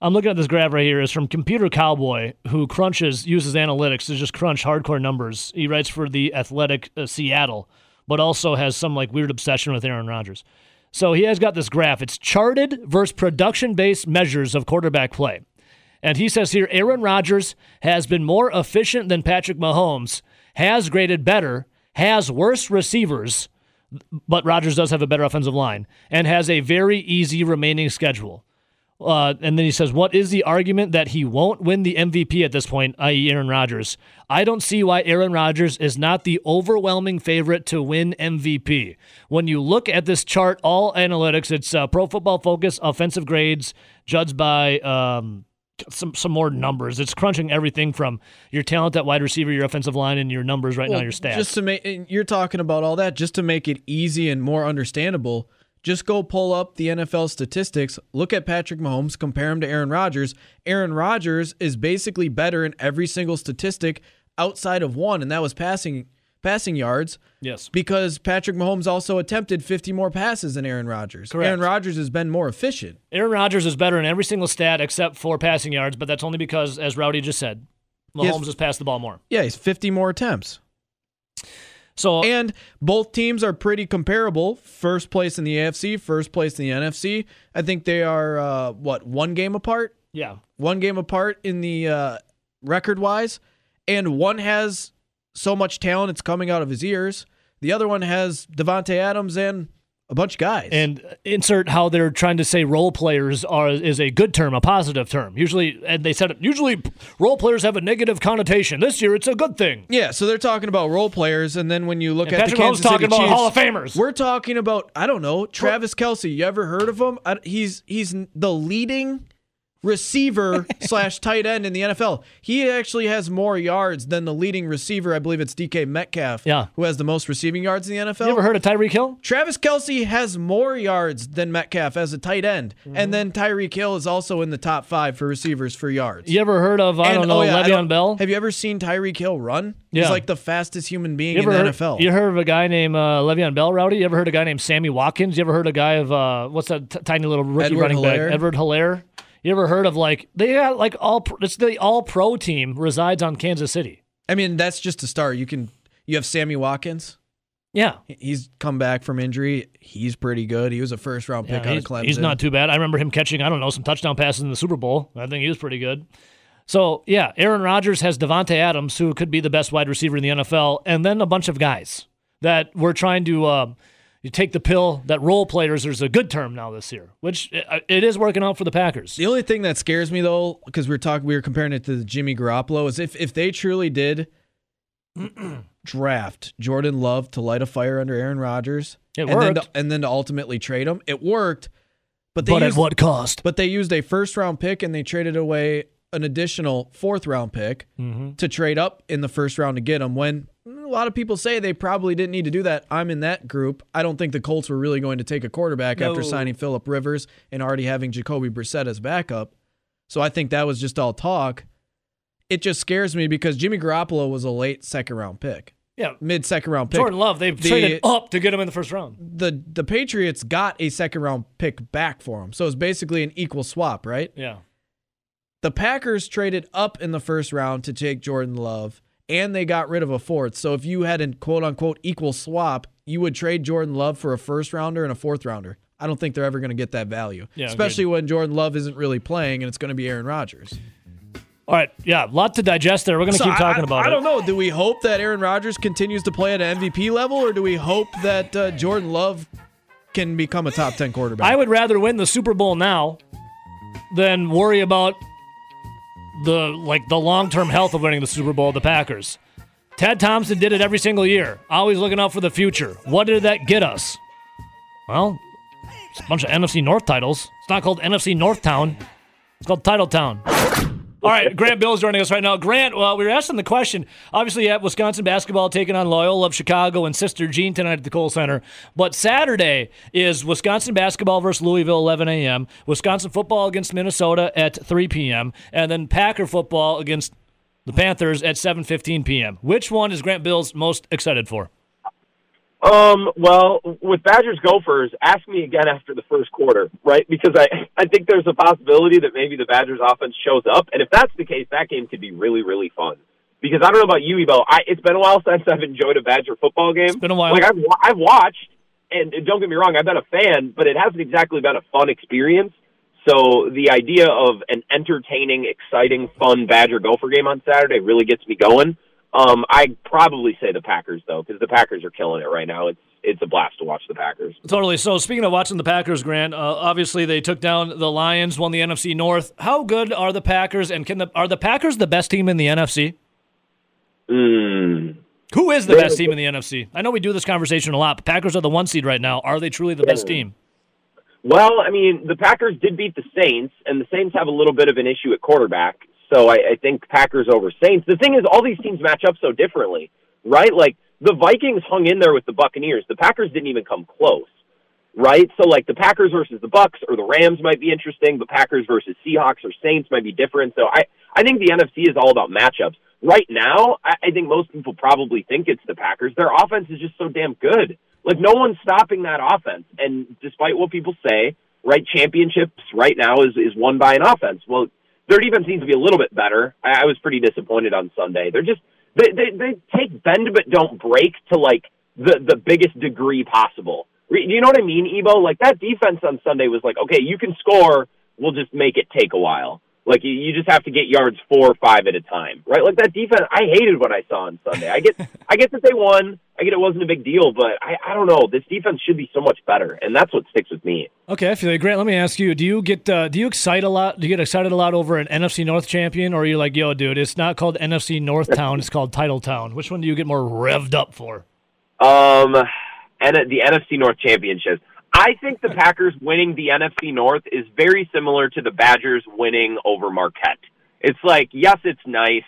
I'm looking at this graph right here. It's from Computer Cowboy, who crunches uses analytics to just crunch hardcore numbers. He writes for the Athletic uh, Seattle, but also has some like weird obsession with Aaron Rodgers. So he has got this graph. It's charted versus production based measures of quarterback play. And he says here Aaron Rodgers has been more efficient than Patrick Mahomes, has graded better, has worse receivers, but Rodgers does have a better offensive line, and has a very easy remaining schedule. Uh, and then he says, What is the argument that he won't win the MVP at this point, i.e., Aaron Rodgers? I don't see why Aaron Rodgers is not the overwhelming favorite to win MVP. When you look at this chart, all analytics, it's uh, pro football focus, offensive grades, judged by um, some, some more numbers. It's crunching everything from your talent at wide receiver, your offensive line, and your numbers right now, Well, your stats. Just to make and you're talking about all that just to make it easy and more understandable. Just go pull up the NFL statistics, look at Patrick Mahomes, compare him to Aaron Rodgers. Aaron Rodgers is basically better in every single statistic outside of one, and that was passing passing yards. Yes. Because Patrick Mahomes also attempted 50 more passes than Aaron Rodgers. Correct. Aaron Rodgers has been more efficient. Aaron Rodgers is better in every single stat except for passing yards, but that's only because, as Rowdy just said, He has- Mahomes has passed the ball more. Yeah, he's 50 more attempts. So And both teams are pretty comparable. First place in the AFC, first place in the NFC. I think they are uh, what one game apart. yeah, One game apart in the uh, record wise, and one has so much talent it's coming out of his ears. The other one has Davante Adams and a bunch of guys. and insert how they're trying to say role players are is a good term, a positive term. Usually, and they said it. Usually, role players have a negative connotation. This year, it's a good thing. yeah, so they're talking about role players, and then when you look And at Patrick the Kansas talking City about Chiefs, Hall of Famers. We're talking about I don't know Travis Kelce. You ever heard of him? I, he's he's the leading receiver slash tight end in the NFL. He actually has more yards than the leading receiver. I believe it's DK Metcalf. Yeah. who has the most receiving yards in the NFL. You ever heard of Tyreek Hill? Travis Kelce has more yards than Metcalf as a tight end, Mm-hmm. and then Tyreek Hill is also in the top five for receivers for yards. You ever heard of I And- don't know oh, yeah, Le'Veon Bell? Have you ever seen Tyreek Hill run? Yeah. He's like the fastest human being in the heard, NFL. You heard of a guy named uh, Le'Veon Bell, Rowdy? You ever heard of a guy named Sammy Watkins? You ever heard of a guy of uh, what's that t- tiny little rookie Edward running Helaire? back, Edward Helaire? You ever heard of like they got like all it's the all pro team resides on Kansas City. I mean, that's just a start. You can you have Sammy Watkins. Yeah, He's come back from injury. He's pretty good. He was a first round Yeah, pick out he's, of Clemson. he's not too bad. I remember him catching I don't know some touchdown passes in the Super Bowl. I think he was pretty good. So yeah, Aaron Rodgers has Davante Adams, who could be the best wide receiver in the NFL, and then a bunch of guys that we're trying to. Uh, you take the pill that role players is a good term now this year, which uh, it is working out for the Packers. The only thing that scares me though, because we are talking, we were comparing it to Jimmy Garoppolo, is if if they truly did draft Jordan Love to light a fire under Aaron Rodgers, It and then worked. to, and then to ultimately trade him, it worked. But they But at used, what cost? But they used a first round pick and they traded away an additional fourth round pick Mm-hmm. to trade up in the first round to get him. When a lot of people say they probably didn't need to do that. I'm in that group. I don't think the Colts were really going to take a quarterback after signing Philip Rivers and already having Jacoby Brissett as backup. So I think that was just all talk. It just scares me because Jimmy Garoppolo was a late second round pick, Yeah, mid second round pick. Jordan Love. They The- traded up to get him in the first round. The the Patriots got a second round pick back for him, so it's basically an equal swap, right? Yeah, The Packers traded up in the first round to take Jordan Love, and they got rid of a fourth. So if you had a quote unquote equal swap, you would trade Jordan Love for a first rounder and a fourth rounder. I don't think they're ever going to get that value, Yeah, especially when Jordan Love isn't really playing and it's going to be Aaron Rodgers. All right, yeah, a lot to digest there. We're going to So keep talking I, about I it. I don't know. Do we hope that Aaron Rodgers continues to play at an MVP level, or do we hope that uh, Jordan Love can become a top ten quarterback? I would rather win the Super Bowl now than worry about the like the long term health of winning the Super Bowl. The Packers. Ted Thompson did it every single year, always looking out for the future. What did that get us? Well, it's a bunch of NFC North titles. It's not called NFC North Town. It's called Title Town. All right, Grant Bill's joining us right now. Grant, well, we were asking the question. Obviously, have Wisconsin basketball taking on Loyola of Chicago and Sister Jean tonight at the Kohl Center. But Saturday is Wisconsin basketball versus Louisville, 11 a.m. Wisconsin football against Minnesota at 3 p.m. And then Packer football against the Panthers at 7:15 p.m. Which one is Grant Bill's most excited for? Um, well, with Badgers Gophers, ask me again after the first quarter, right? Because I, I think there's a possibility that maybe the Badgers offense shows up. And if that's the case, that game could be really, really fun. Because I don't know about you, Ebo. I, it's been a while since I've enjoyed a Badger football game. It's been a while. Like I've, I've watched, and don't get me wrong, I've been a fan, but it hasn't exactly been a fun experience. So the idea of an entertaining, exciting, fun Badger Gopher game on Saturday really gets me going. Um, I'd probably say the Packers though, because the Packers are killing it right now. It's it's a blast to watch the Packers. Totally. So speaking of watching the Packers, Grant, uh, obviously they took down the Lions, won the NFC North. How good are the Packers, and can the are the Packers the best team in the NFC? Mm. Who is the best team in the NFC? I know we do this conversation a lot, but Packers are the one seed right now. Are they truly the best team? Well, I mean, the Packers did beat the Saints, and the Saints have a little bit of an issue at quarterback. So I, I think Packers over Saints. The thing is, all these teams match up so differently, right? Like the Vikings hung in there with the Buccaneers. The Packers didn't even come close. right? So like the Packers versus the Bucks or the Rams might be interesting. The Packers versus Seahawks or Saints might be different. So I I think the NFC is all about matchups. Right now, I, I think most people probably think it's the Packers. Their offense is just so damn good. Like no one's stopping that offense. And despite what people say, right, championships right now is is won by an offense. Well, their defense seems to be a little bit better. I, I was pretty disappointed on Sunday. They're just they, they they take bend but don't break to like the the biggest degree possible. You know what I mean, Ebo? Like that defense on Sunday was like, okay, you can score, we'll just make it take a while. Like you, you just have to get yards four or five at a time, right? Like that defense, I hated what I saw on Sunday. I get, I get that they won. I get it wasn't a big deal, but I, I don't know. This defense should be so much better, and that's what sticks with me. Okay, I feel like Grant. Let me ask you: Do you get uh, do you excite a lot? Do you get excited a lot over an NFC North champion, or are you like, yo, dude, it's not called NFC North Town, it's called Title Town? Which one do you get more revved up for? Um, and the NFC North championships. I think the Packers winning the NFC North is very similar to the Badgers winning over Marquette. It's like, yes, it's nice,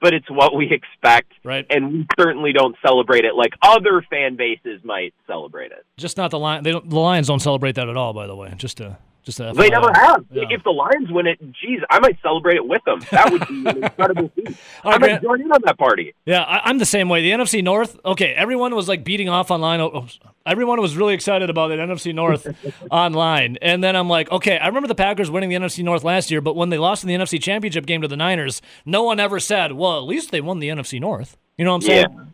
but it's what we expect, right? And we certainly don't celebrate it like other fan bases might celebrate it. Just not the lion. They don't, the Lions don't celebrate that at all. By the way, just to just to They never have. Yeah. If the Lions win it, geez, I might celebrate it with them. That would be an incredible feat. I right, might join in on that party. Yeah, I, I'm the same way. The NFC North, okay, everyone was like beating off online. Oh, oh, Everyone was really excited about it, NFC North online. And then I'm like, okay, I remember the Packers winning the NFC North last year, but when they lost in the NFC Championship game to the Niners, no one ever said, well, at least they won the NFC North. You know what I'm saying? Yeah.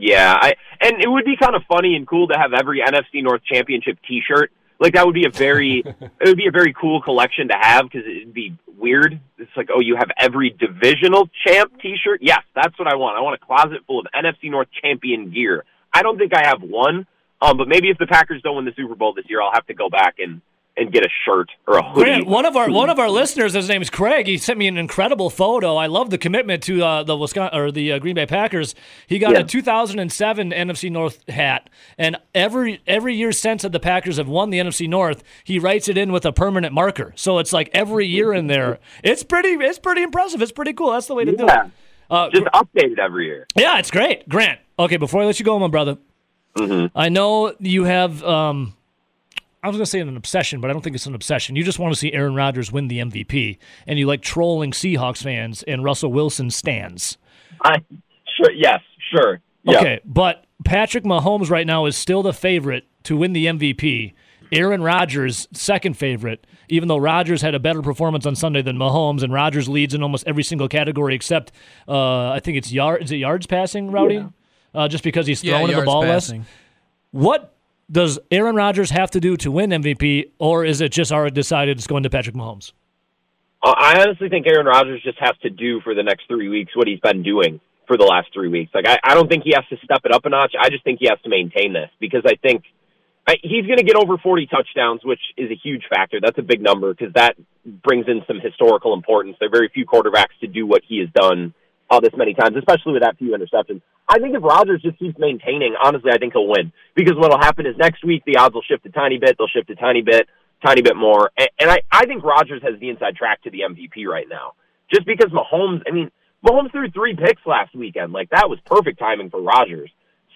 Yeah, I and it would be kind of funny and cool to have every NFC North Championship T-shirt. Like that would be a very, it would be a very cool collection to have because it'd be weird. It's like, oh, you have every divisional champ T-shirt. Yes, that's what I want. I want a closet full of NFC North champion gear. I don't think I have one, um, but maybe if the Packers don't win the Super Bowl this year, I'll have to go back and and get a shirt or a hoodie. Grant, one of our one of our listeners, his name is Craig. He sent me an incredible photo. I love the commitment to uh, the Wisconsin or the uh, Green Bay Packers. He got Yeah. a 2007 NFC North hat, and every every year since that the Packers have won the NFC North, he writes it in with a permanent marker. So it's like every year in there. It's pretty. It's pretty impressive. It's pretty cool. That's the way to do it. Uh, Just update it every year. yeah, it's great. Grant. Okay, before I let you go, my brother, I know you have. Um, I was going to say an obsession, but I don't think it's an obsession. You just want to see Aaron Rodgers win the MVP, and you like trolling Seahawks fans and Russell Wilson stands. I sure. Yes, sure. Yeah. Okay, but Patrick Mahomes right now is still the favorite to win the MVP. Aaron Rodgers, second favorite, even though Rodgers had a better performance on Sunday than Mahomes, and Rodgers leads in almost every single category except uh, I think it's yard. Is it yards passing, Rowdy? Uh, just because he's Yeah, throwing the ball passing. less. What does Aaron Rodgers have to do to win MVP, or is it just already decided it's going to Patrick Mahomes? Uh, I honestly think Aaron Rodgers just has to do for the next three weeks what he's been doing for the last three weeks. Like I, I don't think he has to step it up a notch. I just think he has to maintain this because I think I, he's going to get over 40 touchdowns, which is a huge factor. That's a big number because that brings in some historical importance. There are very few quarterbacks to do what he has done uh, this many times, especially with that few interceptions. I think if Rodgers just keeps maintaining, honestly, I think he'll win because what'll happen is next week the odds will shift a tiny bit. They'll shift a tiny bit, tiny bit more, and, and I, I think Rodgers has the inside track to the MVP right now. Just because Mahomes, I mean, Mahomes threw three picks last weekend. Like that was perfect timing for Rodgers.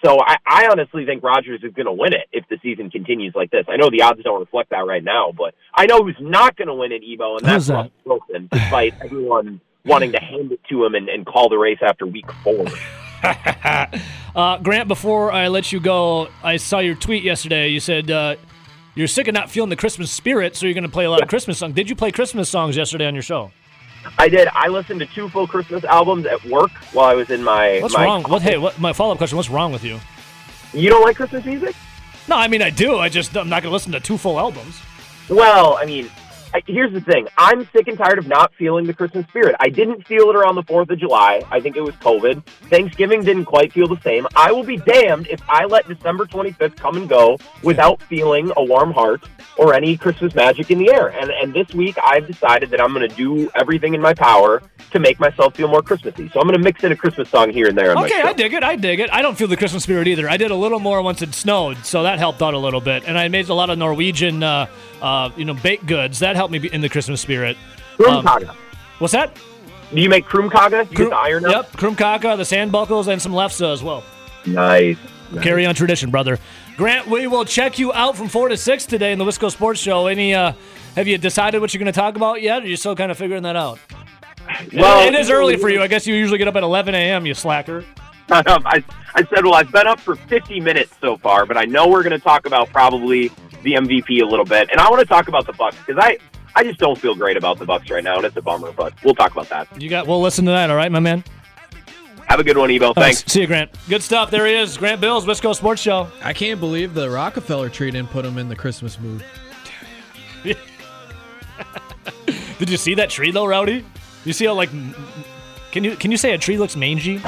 So I, I honestly think Rodgers is going to win it if the season continues like this. I know the odds don't reflect that right now, but I know who's not going to win it, Evo, and that's that? Russell Wilson, despite everyone wanting to hand it to him and, and call the race after week four. Uh, Grant, before I let you go, I saw your tweet yesterday. You said uh, you're sick of not feeling the Christmas spirit, so you're going to play a lot of Christmas songs. Did you play Christmas songs yesterday on your show? I did. I listened to two full Christmas albums at work while I was in my. What's my wrong? What? Hey, what, my follow up question: What's wrong with you? You don't like Christmas music? No, I mean I do. I just I'm not going to listen to two full albums. Well, I mean, here's the thing. I'm sick and tired of not feeling the Christmas spirit. I didn't feel it around the 4th of July. I think it was COVID. Thanksgiving didn't quite feel the same. I will be damned if I let December 25th come and go without feeling a warm heart or any Christmas magic in the air. And, and this week, I've decided that I'm going to do everything in my power to make myself feel more Christmassy. So I'm going to mix in a Christmas song here and there. Okay. I dig it. I dig it. I don't feel the Christmas spirit either. I did a little more once it snowed, so that helped out a little bit. And I made a lot of Norwegian, uh, uh, you know, baked goods. That helped me be in the Christmas spirit. Um, Krumkaga. what's that? Do you make krumkaga? You get the iron out? Yep, krumkaka, the sandbakkels, and some lefse as well. Nice. Carry on tradition, brother. Grant, we will check you out from four to six today in the Wisco Sports Show. Any? uh Have you decided what you're going to talk about yet? Or are you still kind of figuring that out? Well, it is early for you. I guess you usually get up at 11 a.m. You slacker. I, I said, well, I've been up for 50 minutes so far, but I know we're going to talk about probably the MVP a little bit, and I want to talk about the Bucks because I, I just don't feel great about the Bucks right now, and it's a bummer. But we'll talk about that. You got. We'll listen to that. All right, my man. Have a good one, Evo. Thanks. Uh, see you, Grant. Good stuff. There he is, Grant Bills, Wisco Sports Show. I can't believe the Rockefeller tree didn't put him in the Christmas mood. Did you see that tree though, Rowdy? You see how like, can you can you say a tree looks mangy?